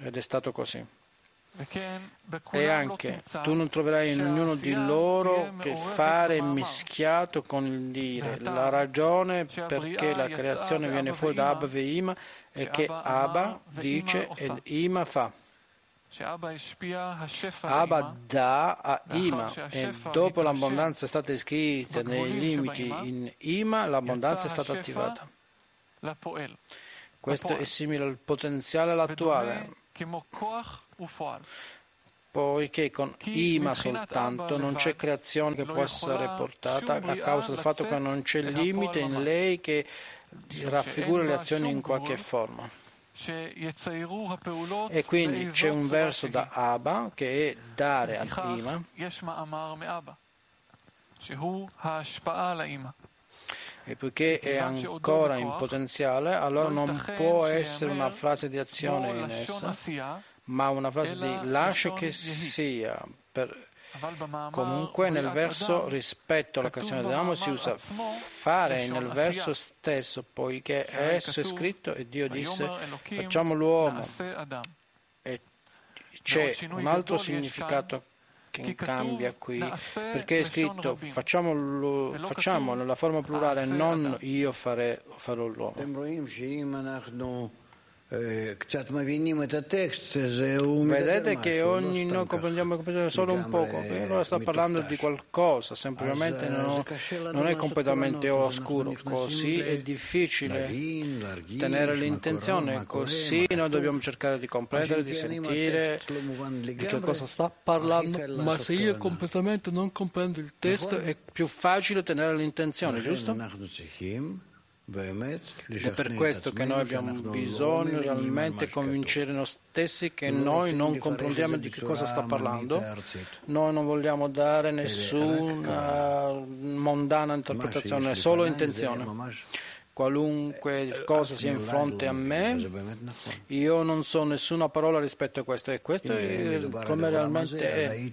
Ed è stato così. E anche tu non troverai in ognuno di loro che fare mischiato con il dire. La ragione perché la creazione viene fuori da Abba e Ima è che Abba dice e Ima fa. Abba dà a Ima e dopo l'abbondanza è stata iscritta nei limiti in Ima, l'abbondanza è stata attivata. Questo è simile al potenziale all'attuale, poiché con Ima soltanto non c'è creazione che può essere portata a causa del fatto che non c'è limite in lei che raffigura le azioni in qualche forma. E quindi c'è un verso da Abba che è dare ad Ima. E poiché è ancora in potenziale, allora non può essere una frase di azione in essa, ma una frase di lascia che sia. Per, Comunque nel verso rispetto alla creazione dell'uomo si usa fare nel verso stesso, poiché esso è scritto e Dio disse facciamo l'uomo. E c'è un altro significato che cambia qui, perché è scritto facciamolo, facciamo nella forma plurale, non io fare, farò l'uomo. Vedete che ogni noi comprendiamo solo un poco, allora sta parlando di qualcosa, semplicemente non, non è completamente oscuro, così è difficile tenere l'intenzione, così noi dobbiamo cercare di comprendere, di sentire di che cosa sta parlando, ma se io completamente non comprendo il testo è più facile tenere l'intenzione, giusto? È per questo che noi abbiamo bisogno realmente convincere noi stessi che noi non comprendiamo di che cosa sta parlando. Noi non vogliamo dare nessuna mondana interpretazione, solo intenzione qualunque eh, cosa sia in fronte a me, io non so nessuna parola rispetto a questo. E questo è come realmente è.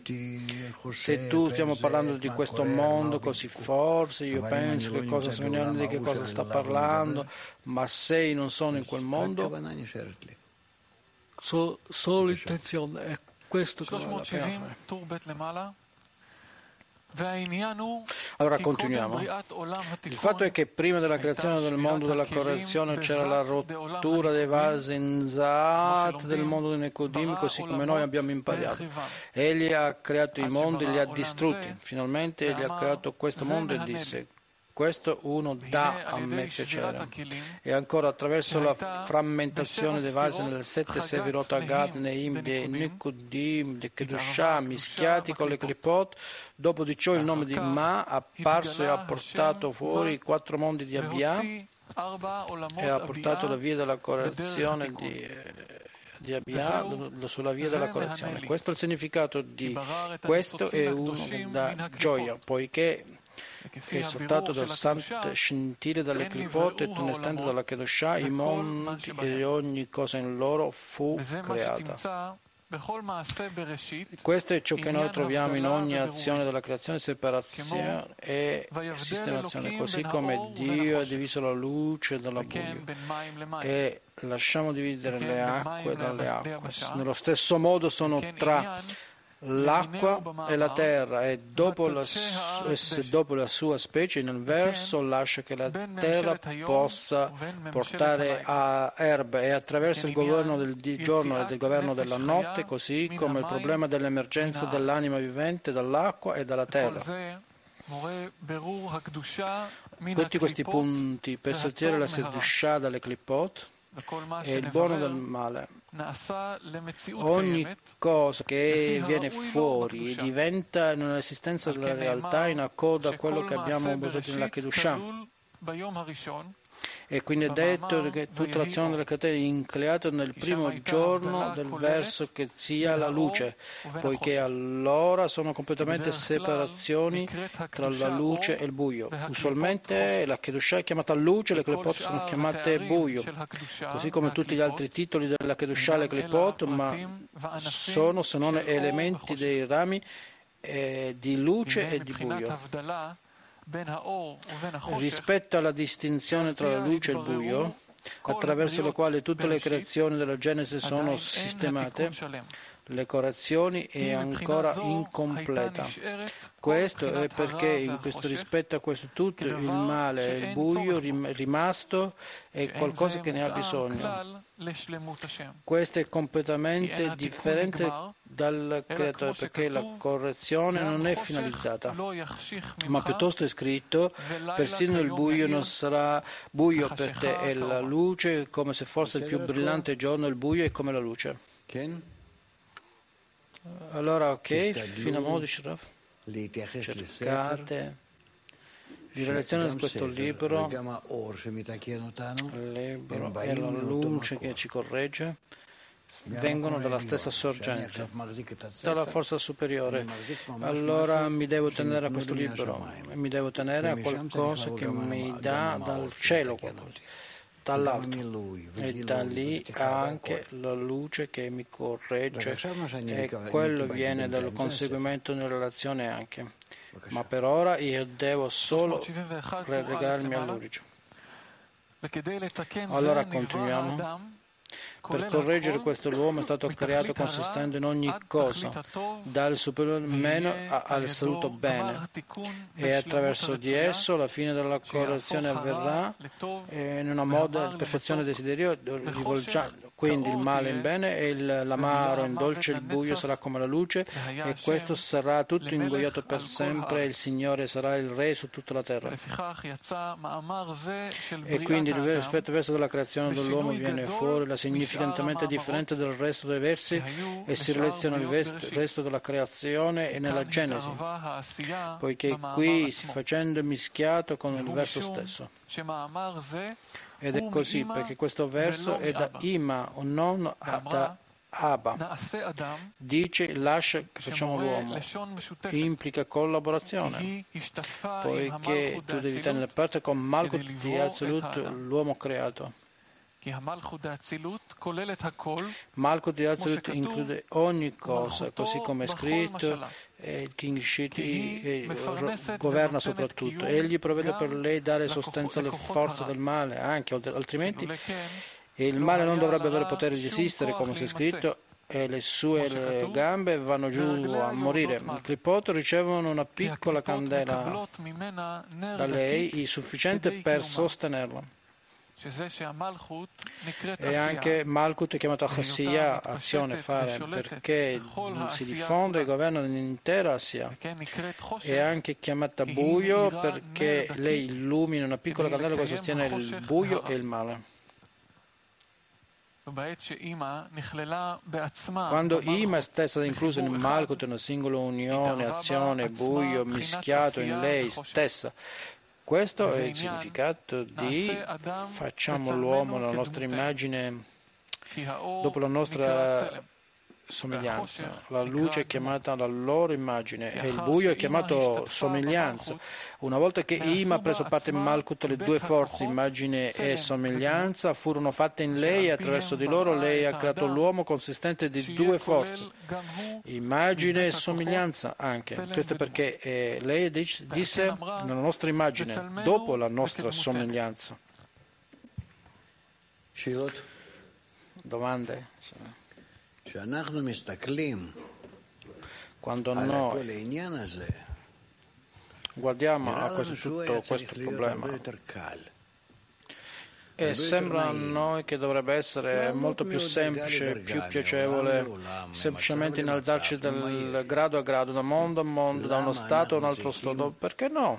Se tu stiamo parlando di questo mondo così forse, io penso che cosa di che cosa sta parlando, ma se io non sono in quel mondo, so, solo l'intenzione, è questo che voglio fare. Allora continuiamo. Il fatto è che prima della creazione del mondo della correzione c'era la rottura dei vasi in Zaat del mondo di Necodim, così come noi abbiamo imparato. Egli ha creato i mondi e li ha distrutti. Finalmente egli ha creato questo mondo e disse questo uno dà a me piacere. E ancora attraverso la frammentazione dei vasi nelle sette Sevirot Agad, Neim, De Nikudim, De Kedushah, mischiati con le Klipot, dopo di ciò il nome di Ma apparso e ha portato fuori i quattro mondi di Abia e ha portato la via della correzione di di Abia sulla via della correzione. Questo è il significato di questo è uno dà gioia, poiché è esaltato dal santo scintille dalle clipote e tunestante dalla Kedoshah, i monti e ogni cosa in loro fu creata. Questo è ciò che noi troviamo in ogni azione della creazione, separazione e sistemazione, così come Dio ha diviso la luce dalla buio. e lasciamo dividere le acque dalle acque. Nello stesso modo sono tra l'acqua e la terra e dopo la, dopo la, sua specie nel verso lascia che la terra possa portare a erbe e attraverso il governo del giorno e del governo della notte così come il problema dell'emergenza dell'anima vivente dall'acqua e dalla terra. Tutti questi punti per saltare la sedushah dalle clipot e il buono del male Ogni cosa che viene fuori diventa in un'esistenza della realtà in accordo a quello che abbiamo usato nella Kedushah. E quindi è detto che tutta l'azione della catena è increata nel primo giorno del verso che sia la luce, poiché allora sono completamente separazioni tra la luce e il buio. Usualmente la Kedushah è chiamata luce, le Klepot sono chiamate buio, così come tutti gli altri titoli della Kedushah e le Klepot, ma sono se non elementi dei rami eh, di luce e di buio. Rispetto alla distinzione tra la luce e il buio, attraverso la quale tutte le creazioni della Genesi sono sistemate, le correzioni è ancora incompleta. Questo è perché in questo rispetto a questo tutto il male e il buio rimasto è qualcosa che ne ha bisogno. Questo è completamente differente dal creatore perché la correzione non è finalizzata, ma piuttosto è scritto persino il buio non sarà buio per te e la luce come se fosse il più brillante giorno il buio è come la luce. Allora, ok, fino a modo cercate. di relazione a questo libro, il libro e la luce che ci corregge vengono dalla stessa sorgente, dalla forza superiore. Allora mi devo tenere a questo libro, mi devo tenere a qualcosa che mi dà dal cielo qualcosa dall'alto e da lì anche la luce che mi corregge e quello viene dal conseguimento nella relazione anche. Ma per ora io devo solo relegarmi all'origine. Allora continuiamo. Per correggere questo l'uomo è stato creato consistendo in ogni cosa, dal superiore meno al saluto bene, e attraverso di esso la fine della correzione avverrà in una moda di perfezione desiderio, rivolgendo quindi il male in bene e l'amaro in dolce, il buio sarà come la luce e questo sarà tutto ingoiato per sempre e il Signore sarà il Re su tutta la terra. E quindi rispetto al verso della creazione dell'uomo viene fuori la significantemente differente del resto dei versi e si relaziona al resto della creazione e nella Genesi, poiché qui si facendo mischiato con il verso stesso. Ed è così perché questo verso è da Ima o non da Abba. Dice lascia che facciamo l'uomo. Implica collaborazione, poiché tu devi tenere parte con Malkut di Azalut, l'uomo creato. Malkut di Azalut include ogni cosa, così come è scritto, il King Shiti governa soprattutto. Egli provvede per lei dare sostanza alle forze del male, anche altrimenti il male non dovrebbe avere potere di esistere, come si è scritto, e le sue gambe vanno giù a morire. I clipot ricevono una piccola candela da lei, sufficiente per sostenerla. E anche Malkut è chiamato Chassia, azione, fare, perché si diffonde e governa l'intera Assia. È anche chiamata buio perché lei illumina una piccola candela che sostiene il buio e il male. Quando Ima è stessa inclusa in Malkut, una singola unione, azione, buio, mischiato in lei stessa, questo è il significato di facciamo l'uomo la nostra immagine dopo la nostra somiglianza. La luce è chiamata la loro immagine e il buio è chiamato somiglianza. Una volta che Ima ha preso parte in Malkut, le due forze, immagine e somiglianza, furono fatte in lei e attraverso di loro lei ha creato l'uomo consistente di due forze, immagine e somiglianza anche. Questo è perché eh, lei disse la nostra immagine dopo la nostra somiglianza. Domande? Quando noi guardiamo a questo, tutto questo problema e sembra a noi che dovrebbe essere molto più semplice, più piacevole, semplicemente innalzarci dal grado a grado, da mondo a mondo, da uno stato a un altro stato. Perché no?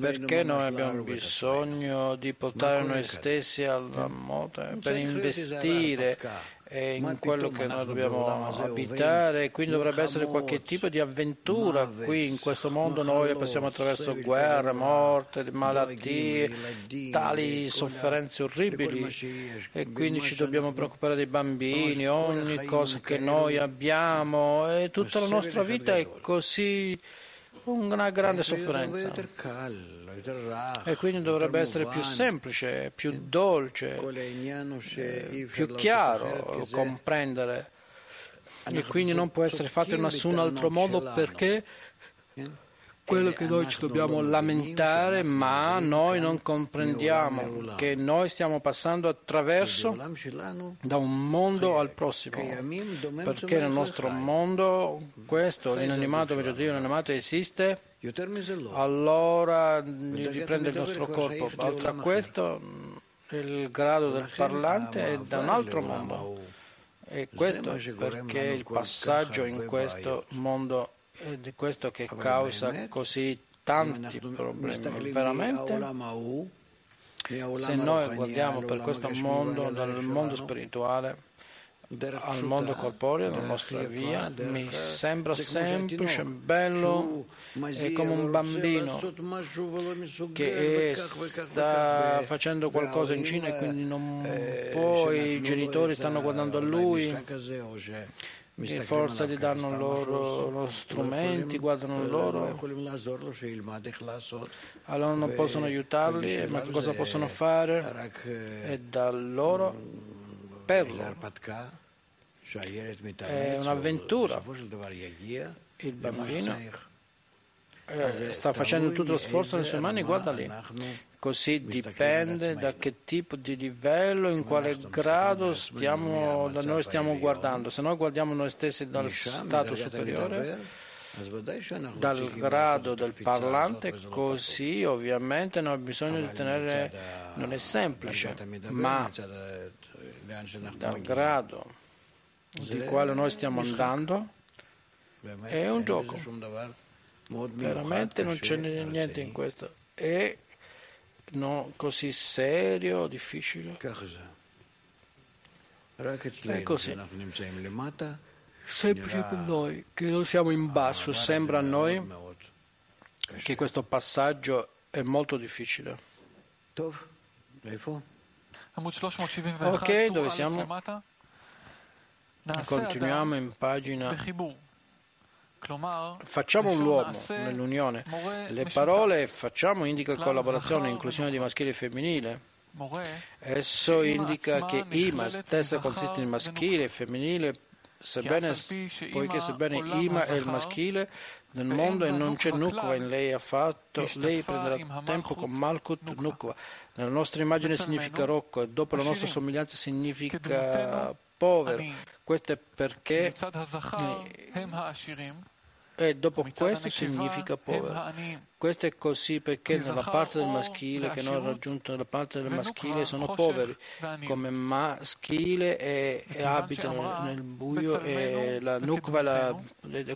Perché noi abbiamo bisogno di portare noi stessi alla moda per investire è in quello che noi dobbiamo abitare, quindi dovrebbe essere qualche tipo di avventura qui in questo mondo. Noi passiamo attraverso guerre, morte, malattie, tali sofferenze orribili. E quindi ci dobbiamo preoccupare dei bambini, ogni cosa che noi abbiamo e tutta la nostra vita è così una grande sofferenza e quindi dovrebbe essere più semplice, più dolce, eh, più chiaro comprendere. E quindi non può essere fatto in nessun altro modo perché quello che noi ci dobbiamo lamentare, ma noi non comprendiamo che noi stiamo passando attraverso da un mondo al prossimo, perché nel nostro mondo questo, l'inanimato, vegetativo inanimato esiste, allora riprende il nostro corpo. Oltre a questo, il grado del parlante è da un altro mondo. E questo perché il passaggio in questo mondo è di questo che causa così tanti problemi. Veramente, se noi guardiamo per questo mondo, dal mondo spirituale, al mondo corporeo, alla nostra via, mi sembra semplice, bello, è come un bambino che sta facendo qualcosa in Cina e quindi non può, i genitori stanno guardando a lui. e forza gli danno loro, loro strumenti, guardano loro, allora non possono aiutarli, ma cosa possono fare? È da loro per loro. È un'avventura. Il bambino eh, sta facendo tutto lo sforzo nelle sue mani, guarda lì. Così dipende da che tipo di livello, in quale grado stiamo, noi stiamo guardando. Se noi guardiamo noi stessi dal stato superiore, dal grado del parlante, così ovviamente non ha bisogno di tenere, non è semplice, ma dal grado di quale noi stiamo andando è un gioco. Veramente non c'è niente in questo. È no, così serio, difficile. È così. Sempre per noi che non siamo in basso, sembra a noi che questo passaggio è molto difficile. Ok, dove siamo? Continuiamo in pagina. Facciamo l'uomo nell'unione. Le parole facciamo indica collaborazione, inclusione di maschile e femminile. Esso indica che Ima stessa consiste in maschile e femminile, sebbene, poiché sebbene Ima è il maschile del mondo e non c'è Nukva in lei affatto, lei prenderà tempo con Malkut Nukva. Nella nostra immagine significa rocco e dopo la nostra somiglianza significa povero. Questo è perché e dopo questo significa povero. Questo è così perché nella parte del maschile che noi abbiamo raggiunto nella parte del maschile sono poveri. come maschile e, e abitano nel buio e la nukva la,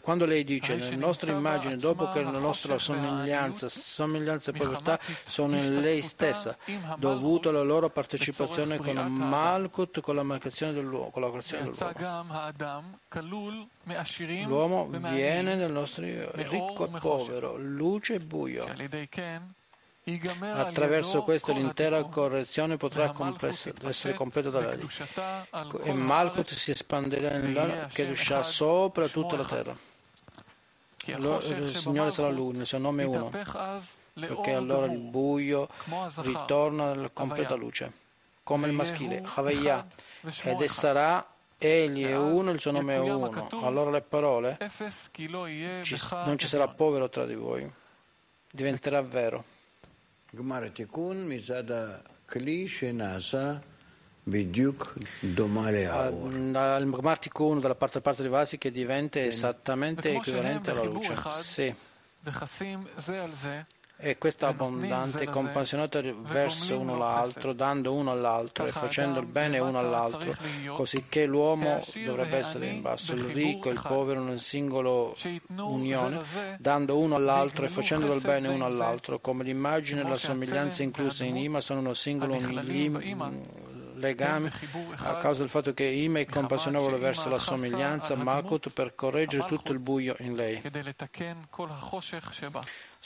quando lei dice nella nostra immagine dopo che la nostra somiglianza somiglianza e povertà sono in lei stessa dovuto alla loro partecipazione con Malkut con la marcazione dell'uomo con la creazione dell'uomo l'uomo viene nel nostro ricco e povero luce e buio buio. Attraverso questo l'intera correzione potrà essere completa dalla lì. E Malkut si espanderà nella Kedusha sopra tutta la terra. Allora, il Signore sarà lui, il suo nome è uno, perché allora il buio ritorna alla completa luce, come il maschile, Havaya, ed sarà Egli è uno, il suo nome è uno. Allora le parole, non ci sarà povero tra di voi diventerà vero. Il Gmar Tikkun dalla parte, parte di Vasi che diventa esattamente equivalente alla luce. Sì e questa abbondante e compassionata verso uno l'altro, dando uno all'altro e facendo il bene uno all'altro, così che l'uomo dovrebbe essere in basso, il ricco e il povero in un singolo unione, dando uno all'altro e facendo il bene uno all'altro, come l'immagine e la somiglianza incluse in Ima sono uno singolo legame a causa del fatto che Ima è compassionevole verso la somiglianza, Malkut per correggere tutto il buio in lei.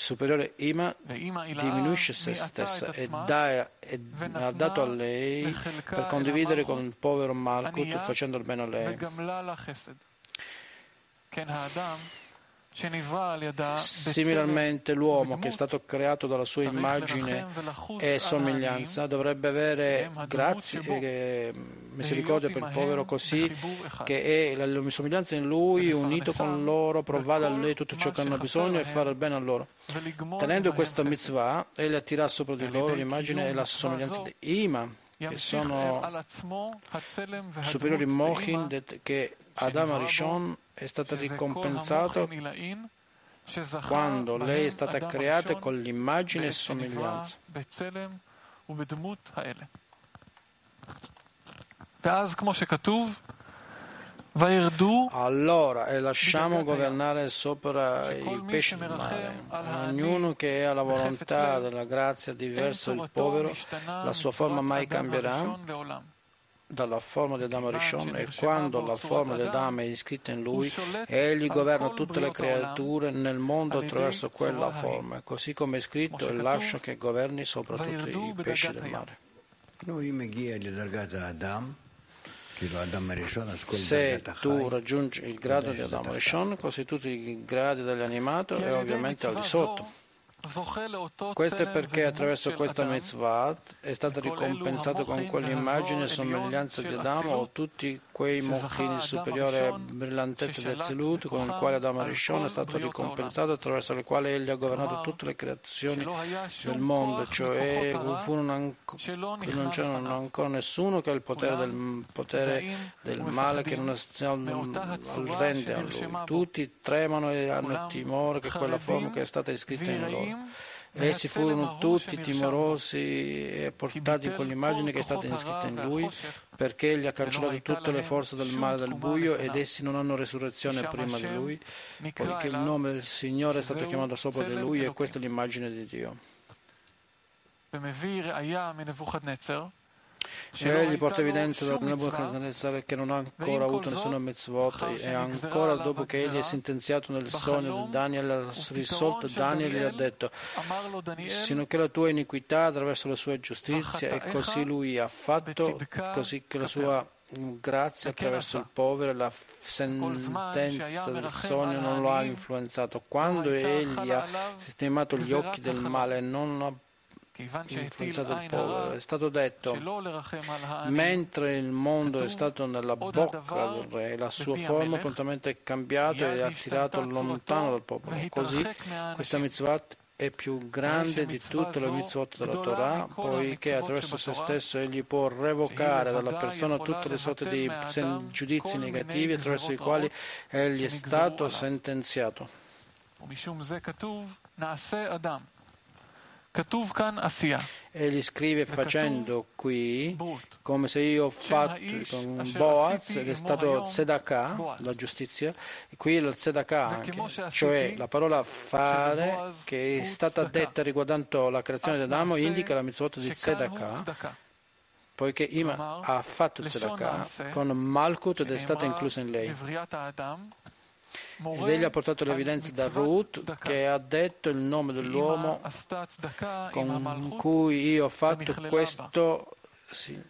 Superiore Ima diminuisce se stessa e, dà, e ha dato a lei per condividere con il povero Malkut facendo il bene a lei. Similarmente l'uomo che è stato creato dalla sua immagine e somiglianza dovrebbe avere grazie e misericordia per il povero così che è la somiglianza in lui unito con loro provvada a lui tutto ciò che hanno bisogno e fare il bene a loro. Tenendo questa mitzvah, egli attirà sopra di loro l'immagine e la somiglianza di Ima che sono superiori Mochin che Adam Arishon è stata ricompensata quando lei è stata creata con l'immagine e somiglianza. Allora, e lasciamo governare sopra i pesci del mare. Ognuno che ha la volontà della grazia diversa il povero, la sua forma mai cambierà dalla forma di Adamo Rishon e quando la forma di Adamo è iscritta in lui, egli governa tutte le creature nel mondo attraverso quella forma, così come è scritto e lascia che governi sopra tutti i pesci del mare. Se tu raggiungi il grado di Adamo Rishon, così tutti i gradi degli animati e ovviamente al di sotto. Questo è perché attraverso questa mitzvah è stato ricompensato con quell'immagine e somiglianza di Adamo o tutti quei mochini superiori a brillantezza del Zilut con il quale Adamo Rishon è stato ricompensato attraverso il quale egli ha governato tutte le creazioni del mondo, cioè non, non c'era ancora nessuno che ha il potere del, potere del male che non rende a lui. Tutti tremano e hanno timore che quella forma che è stata iscritta in loro. Essi furono tutti timorosi e portati in quell'immagine che è stata iscritta in lui, perché egli ha cancellato tutte le forze del male e del buio ed essi non hanno resurrezione prima di lui, poiché il nome del Signore è stato chiamato sopra di lui e questa è l'immagine di Dio. Egli porta evidenza da Nebuchadnezzar che non ha ancora avuto nessuna mitzvot e ancora dopo che egli è sentenziato nel sogno di Daniel ha risolto Daniel gli ha detto sino che la tua iniquità attraverso la sua giustizia e così lui ha fatto così che la sua grazia attraverso il povero la sentenza del sogno non lo ha influenzato. Quando egli ha sistemato gli occhi del male e non ha influenzato il povero. È stato detto, mentre il mondo è stato nella bocca del re, la sua forma prontamente è cambiata e ha tirato lontano dal popolo. Così questa mitzvah è più grande di tutte le mitzvot della Torah, poiché attraverso se stesso egli può revocare dalla persona tutte le sorte di giudizi negativi attraverso i quali egli è stato sentenziato. Egli scrive facendo qui come se io ho fatto con Boaz ed è stato Tzedakah, la giustizia, e qui il Tzedakah anche, cioè la parola fare che è stata detta riguardando la creazione di Adamo indica la mitzvot di Tzedakah poiché Ima ha fatto Tzedakah con Malkut ed è stata inclusa in lei. Ed egli ha portato l'evidenza da Ruth che ha detto il nome dell'uomo con cui io ho fatto questo. Sì.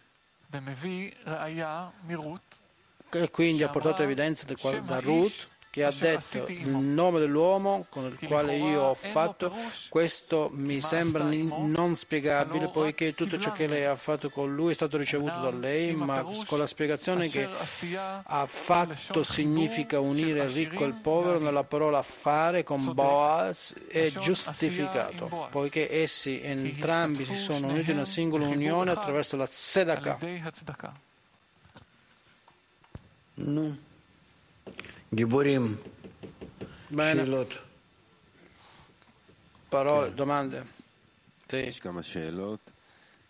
E quindi ha portato evidenza da Ruth che ha detto il nome dell'uomo con il quale io ho fatto, questo mi sembra non spiegabile poiché tutto ciò che lei ha fatto con lui è stato ricevuto da lei, ma con la spiegazione che ha fatto significa unire il ricco e il povero nella parola fare con Boaz è giustificato, poiché essi entrambi si sono uniti in una singola unione attraverso la tzedakah. No. Giborim, Bene. Parole, domande? יש כמה שאלות.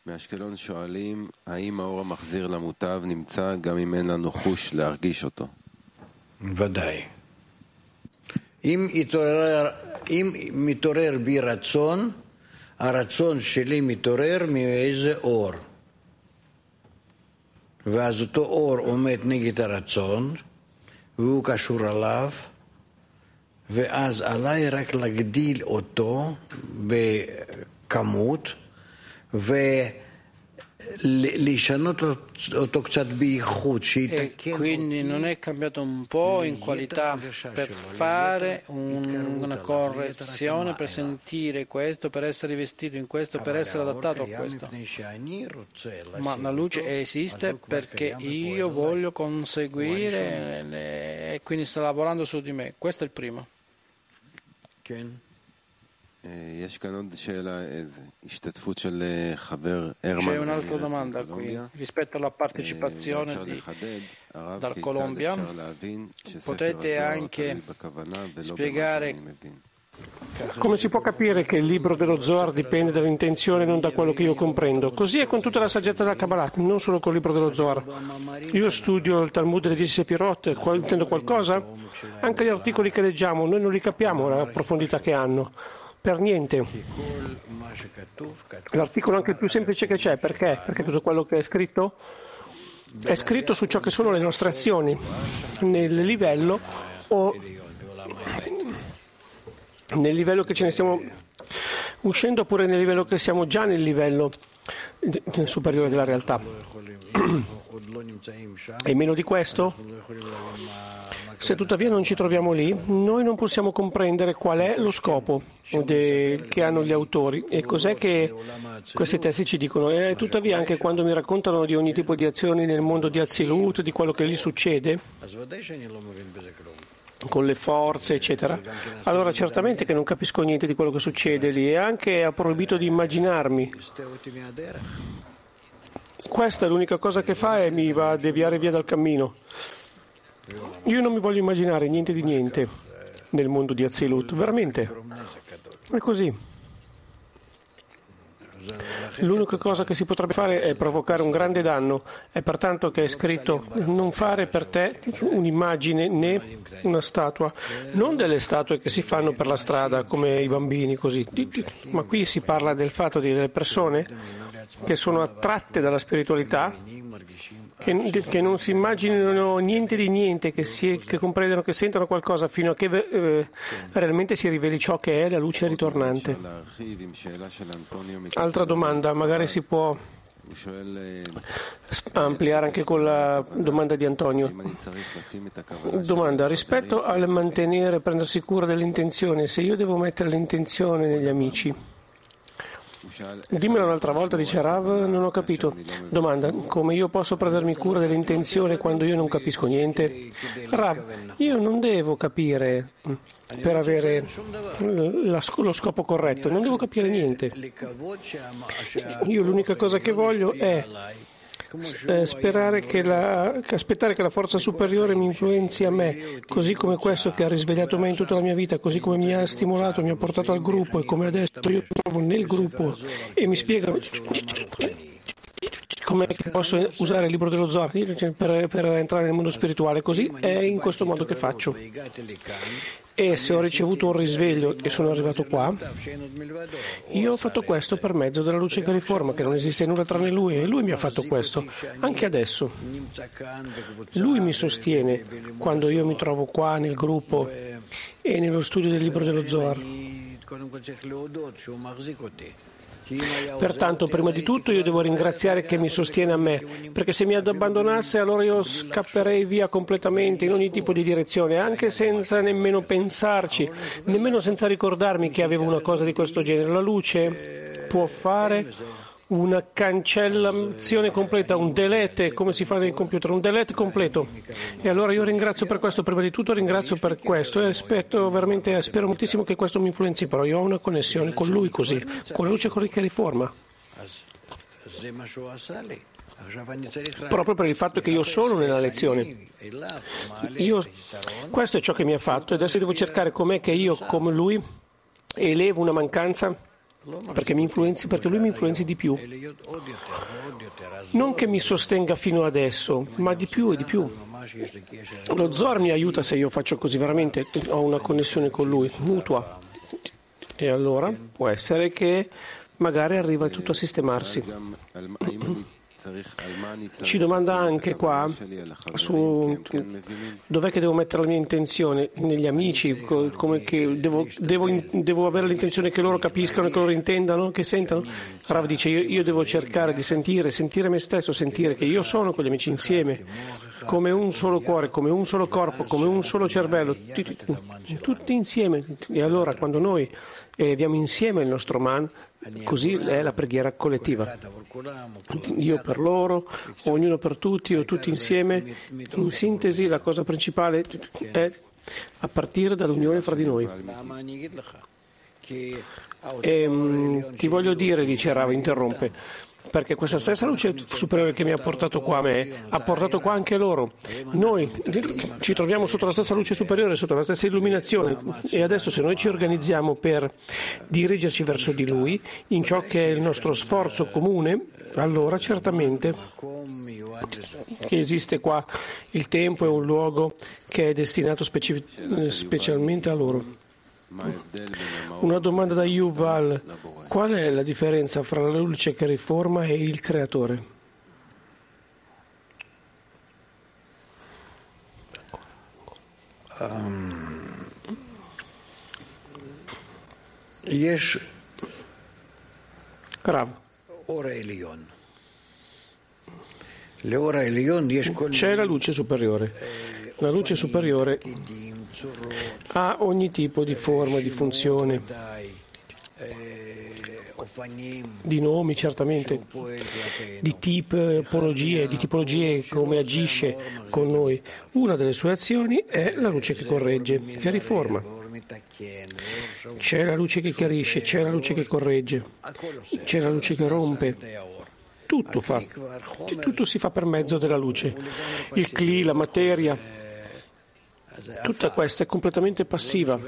מאשקלון שואלים, האם האור המחזיר למוטב נמצא גם אם אין לנו חוש להרגיש אותו? ודאי. אם, התעורר, אם מתעורר בי רצון, הרצון שלי מתעורר מאיזה אור. ואז אותו אור עומד נגד הרצון, והוא קשור עליו, ואז עליי רק להגדיל אותו בכמות, ו... E quindi non è cambiato un po' in qualità per fare una correzione, per sentire questo, per essere vestito in questo, per essere adattato a questo. Ma la luce esiste perché io voglio conseguire e quindi sta lavorando su di me. Questo è il primo. C'è un'altra domanda qui rispetto alla partecipazione di, dal Colombia. Potete anche spiegare come si può capire che il libro dello Zohar dipende dall'intenzione e non da quello che io comprendo? Così è con tutta la saggezza della Kabbalah, non solo col libro dello Zohar. Io studio il Talmud delle Dieci Sepirot, intendo qualcosa? Anche gli articoli che leggiamo, noi non li capiamo la profondità che hanno per niente. L'articolo anche il più semplice che c'è, perché? Perché tutto quello che è scritto è scritto su ciò che sono le nostre azioni, nel livello o nel livello che ce ne stiamo uscendo oppure nel livello che siamo già nel livello superiore della realtà. *clears throat* E meno di questo? Se tuttavia non ci troviamo lì, noi non possiamo comprendere qual è lo scopo de, che hanno gli autori e cos'è che questi testi ci dicono. E tuttavia anche quando mi raccontano di ogni tipo di azioni nel mondo di Azilut, di quello che lì succede, con le forze, eccetera. Allora certamente che non capisco niente di quello che succede lì e anche ha proibito di immaginarmi. Questa è l'unica cosa che fa e mi va a deviare via dal cammino. Io non mi voglio immaginare niente di niente nel mondo di Azilut, veramente. È così. L'unica cosa che si potrebbe fare è provocare un grande danno. È pertanto che è scritto non fare per te un'immagine né una statua, non delle statue che si fanno per la strada come i bambini così, ma qui si parla del fatto di delle persone che sono attratte dalla spiritualità che, che, non si immaginino niente di niente, che, si, che comprendano, che sentono qualcosa fino a che eh, realmente si riveli ciò che è la luce ritornante. Altra domanda, magari si può ampliare anche con la domanda di Antonio. Domanda, rispetto al mantenere, prendersi cura dell'intenzione, se io devo mettere l'intenzione negli amici, Dimmelo un'altra volta, dice Rav, non ho capito. Domanda, come io posso prendermi cura dell'intenzione quando io non capisco niente? Rav, io non devo capire per avere lo scopo corretto, non devo capire niente. Io l'unica cosa che voglio è sperare che la, aspettare che la forza superiore mi influenzi a me, così come questo che ha risvegliato me in tutta la mia vita, così come mi ha stimolato, mi ha portato al gruppo e come adesso io mi trovo nel gruppo e mi spiega come posso usare il libro dello Zohar per, per, entrare nel mondo spirituale. Così è in questo modo che faccio. E se ho ricevuto un risveglio e sono arrivato qua, io ho fatto questo per mezzo della luce che riforma, che non esiste nulla tranne lui, e lui mi ha fatto questo, anche adesso. Lui mi sostiene quando io mi trovo qua nel gruppo e nello studio del libro dello Zohar. Pertanto, prima di tutto, io devo ringraziare che mi sostiene a me, perché se mi abbandonasse allora io scapperei via completamente in ogni tipo di direzione, anche senza nemmeno pensarci, nemmeno senza ricordarmi che avevo una cosa di questo genere. La luce può fare una cancellazione completa, un delete, come si fa nel computer, un delete completo. E allora io ringrazio per questo, prima di tutto ringrazio per questo e veramente, spero moltissimo che questo mi influenzi, però io ho una connessione con lui così, con la luce che riforma. Proprio per il fatto che io sono nella lezione. Io, questo è ciò che mi ha fatto e adesso devo cercare com'è che io, come lui, elevo una mancanza perché, perché, lui mi influenzi di più. Non che mi sostenga fino adesso, ma di più e di più. Lo Zor mi aiuta se io faccio così, veramente ho una connessione con lui, mutua. E allora può essere che magari arriva tutto a sistemarsi. *clears throat* Ci domanda anche qua su dov'è che devo mettere la mia intenzione negli amici, come che devo, devo, devo avere l'intenzione che loro capiscano, che loro intendano, che sentano. Rav dice io, io devo cercare di sentire, sentire me stesso, sentire che io sono con gli amici insieme, come un solo cuore, come un solo corpo, come un solo cervello, tutti, tutti insieme. E allora quando noi eleviamo insieme il nostro man, Così è la preghiera collettiva. Io per loro, ognuno per tutti o tutti insieme. In sintesi la cosa principale è a partire dall'unione fra di noi. E, ti voglio dire, dice Rava, interrompe, perché questa stessa luce superiore che mi ha portato qua a me, ha portato qua anche loro. Noi ci troviamo sotto la stessa luce superiore, sotto la stessa illuminazione e adesso se noi ci organizziamo per dirigerci verso di Lui, in ciò che è il nostro sforzo comune, allora certamente che esiste qua il tempo e un luogo che è destinato specialmente a loro. Una domanda da Yuval. Qual è la differenza fra la luce che riforma e il creatore? Um, Rav. C'è la luce superiore. La luce superiore ha ogni tipo di forma, di funzione, di nomi certamente, di tipologie, di tipologie come agisce con noi. Una delle sue azioni è la luce che corregge, che riforma. C'è la luce che chiarisce, c'è la luce che corregge, c'è la luce che rompe. Tutto, fa. Tutto si fa per mezzo della luce. Il cli, la materia, Tutta questa è completamente passiva.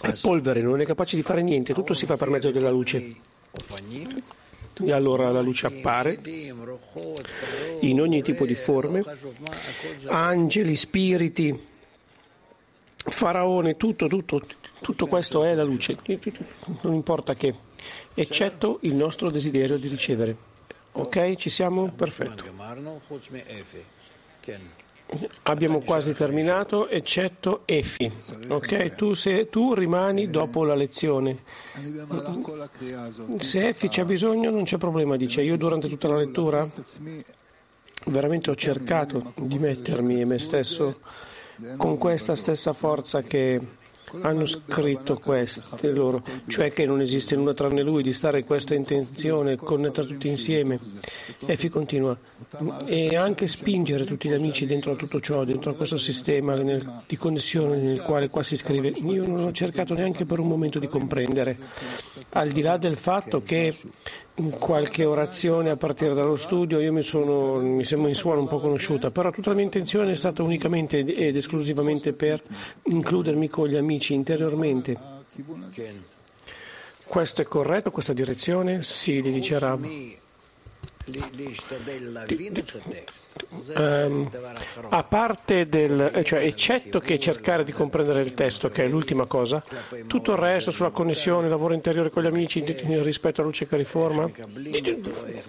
È polvere, non è capace di fare niente, tutto si fa per mezzo della luce. E allora la luce appare in ogni tipo di forme, angeli, spiriti, faraone, tutto, tutto, tutto questo è la luce, non importa che, eccetto il nostro desiderio di ricevere. Ok, ci siamo? Perfetto. Abbiamo quasi terminato, eccetto Efi. Ok, tu, se, tu rimani dopo la lezione. Se Efi c'è bisogno non c'è problema, dice. Io durante tutta la lettura veramente ho cercato di mettermi e me stesso con questa stessa forza che hanno scritto queste loro, cioè che non esiste nulla tranne lui, di stare in questa intenzione, connettere tutti insieme. Effi continua. E anche spingere tutti gli amici dentro a tutto ciò, dentro a questo sistema nel, di connessione nel quale qua si scrive. Io non ho cercato neanche per un momento di comprendere, al di là del fatto che qualche orazione a partire dallo studio, io mi, sono, mi sembra in suono un po' conosciuta, però tutta la mia intenzione è stata unicamente ed esclusivamente per includermi con gli amici interiormente. Questo è corretto, questa direzione? Sì, gli dice Rab. Um, a parte del, cioè eccetto che cercare di comprendere il testo, che è l'ultima cosa, tutto il resto sulla connessione, il lavoro interiore con gli amici, rispetto alla luce che riforma,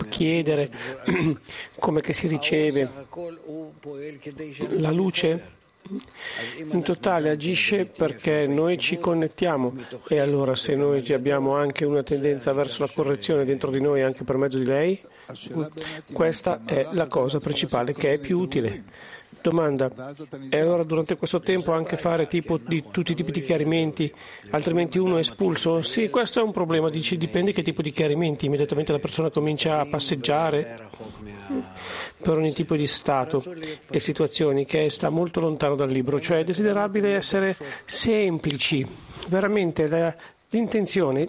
chiedere *clears throat* come che si riceve. La luce? In totale agisce perché noi ci connettiamo. e allora se noi abbiamo anche una tendenza verso la correzione dentro di noi anche per mezzo di lei, questa è la cosa principale che è più utile. Domanda, e allora durante questo tempo anche fare tipo di, tutti i tipi di chiarimenti, altrimenti uno è espulso? Sì, questo è un problema, dici, dipende che tipo di chiarimenti, immediatamente la persona comincia a passeggiare per ogni tipo di stato e situazioni che sta molto lontano dal libro, cioè è desiderabile essere semplici, veramente l'intenzione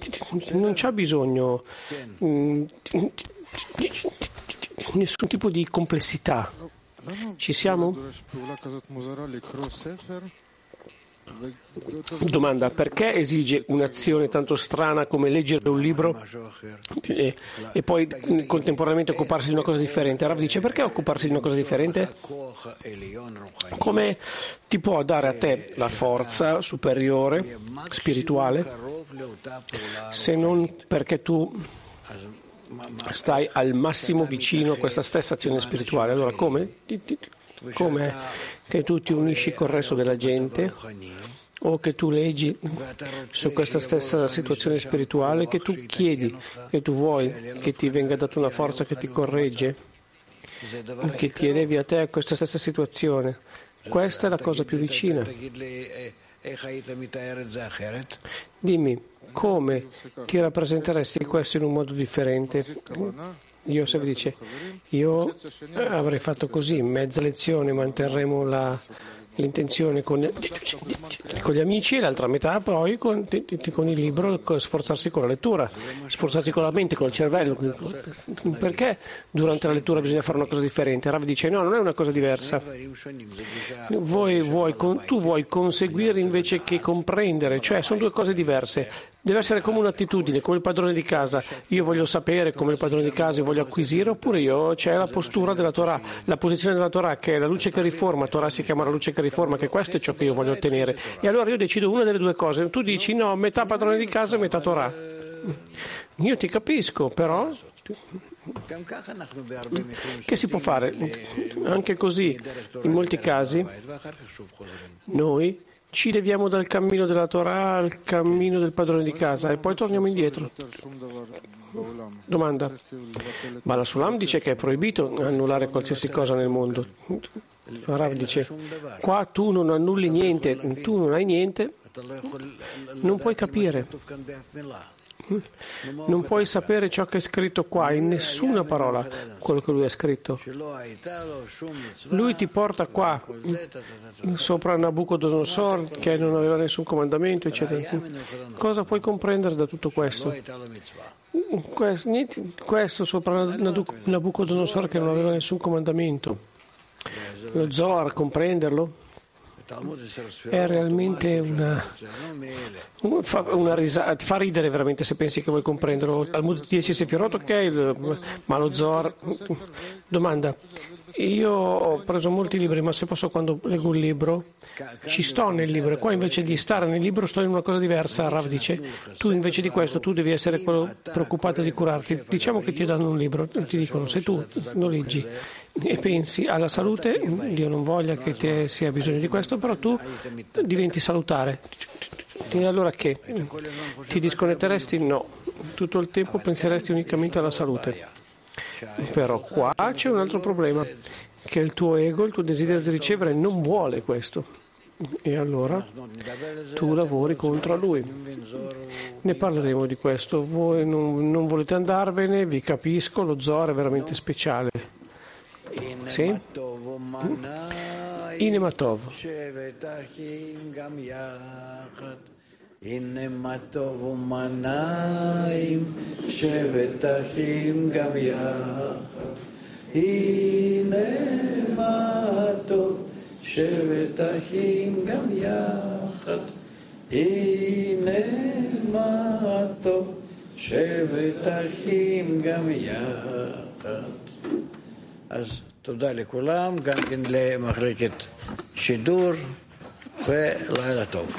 non c'ha bisogno mm, nessun tipo di complessità. Ci siamo? Domanda, perché esige un'azione tanto strana come leggere un libro e, e, poi contemporaneamente occuparsi di una cosa differente? Rav dice, perché occuparsi di una cosa differente? Come ti può dare a te la forza superiore, spirituale, se non perché tu stai al massimo vicino a questa stessa azione spirituale? Allora come? Come che tu ti unisci col resto della gente o che tu leggi su questa stessa situazione spirituale, che tu chiedi, che tu vuoi che ti venga data una forza che ti corregge, che ti elevi a te a questa stessa situazione. Questa è la cosa più vicina. Dimmi, come ti rappresenteresti questo in un modo differente? Yosef dice, io avrei fatto così, mezza lezione manterremo la, l'intenzione con, con, gli amici e l'altra metà poi con, con, il libro, sforzarsi con la lettura, sforzarsi con la mente, con il cervello. Perché durante la lettura bisogna fare una cosa differente? Rav dice no, non è una cosa diversa. Vuoi, tu vuoi conseguire invece che comprendere, cioè sono due cose diverse. Deve essere come un'attitudine, come il padrone di casa. Io voglio sapere come il padrone di casa, io voglio acquisire, oppure io c'è la postura della Torah, la posizione della Torah che è la luce che riforma, Torah si chiama la luce che riforma, che questo è ciò che io voglio ottenere. E allora io decido una delle due cose. Tu dici no, metà padrone di casa metà Torah. Io ti capisco, però che si può fare? Anche così, in molti casi, noi ci leviamo dal cammino della Torah al cammino del padrone di casa e poi torniamo indietro. Domanda. Ma la Sulam dice che è proibito annullare qualsiasi cosa nel mondo. Rav dice, qua tu non annulli niente, tu non hai niente, non puoi capire. Non puoi sapere ciò che è scritto qua, in nessuna parola, quello che lui ha scritto. Lui ti porta qua, sopra Nabucodonosor, che non aveva nessun comandamento, eccetera. Cosa puoi comprendere da tutto questo? Questo sopra Nabucodonosor che non aveva nessun comandamento. Lo Zohar, comprenderlo? è realmente una, fa, una risa, fa ridere veramente se pensi che vuoi comprenderlo. Talmud 10 Sefirot, ok, ma lo Zohar. Domanda. Io ho preso molti libri, ma se posso quando leggo un libro ci sto nel libro e qua invece di stare nel libro sto in una cosa diversa. Rav dice, tu invece di questo tu devi essere preoccupato di curarti. Diciamo che ti danno un libro ti dicono se tu lo leggi e pensi alla salute, Dio non voglia che ti sia bisogno di questo, però tu diventi salutare. E allora che? Ti disconnetteresti? No. Tutto il tempo penseresti unicamente alla salute. Però qua c'è un altro problema, che il tuo ego, il tuo desiderio di ricevere non vuole questo. E allora tu lavori contro lui. Ne parleremo di questo. Voi non, non volete andarvene, vi capisco, lo Zohar è veramente speciale. Sì? Inematov. הנה מה טוב ומנעים, שבת אחים גם יחד. הנה מה טוב, שבת אחים גם יחד. הנה מה טוב, שבת אחים גם יחד. אז תודה לכולם, גם כן למחלקת שידור, ולילה טוב.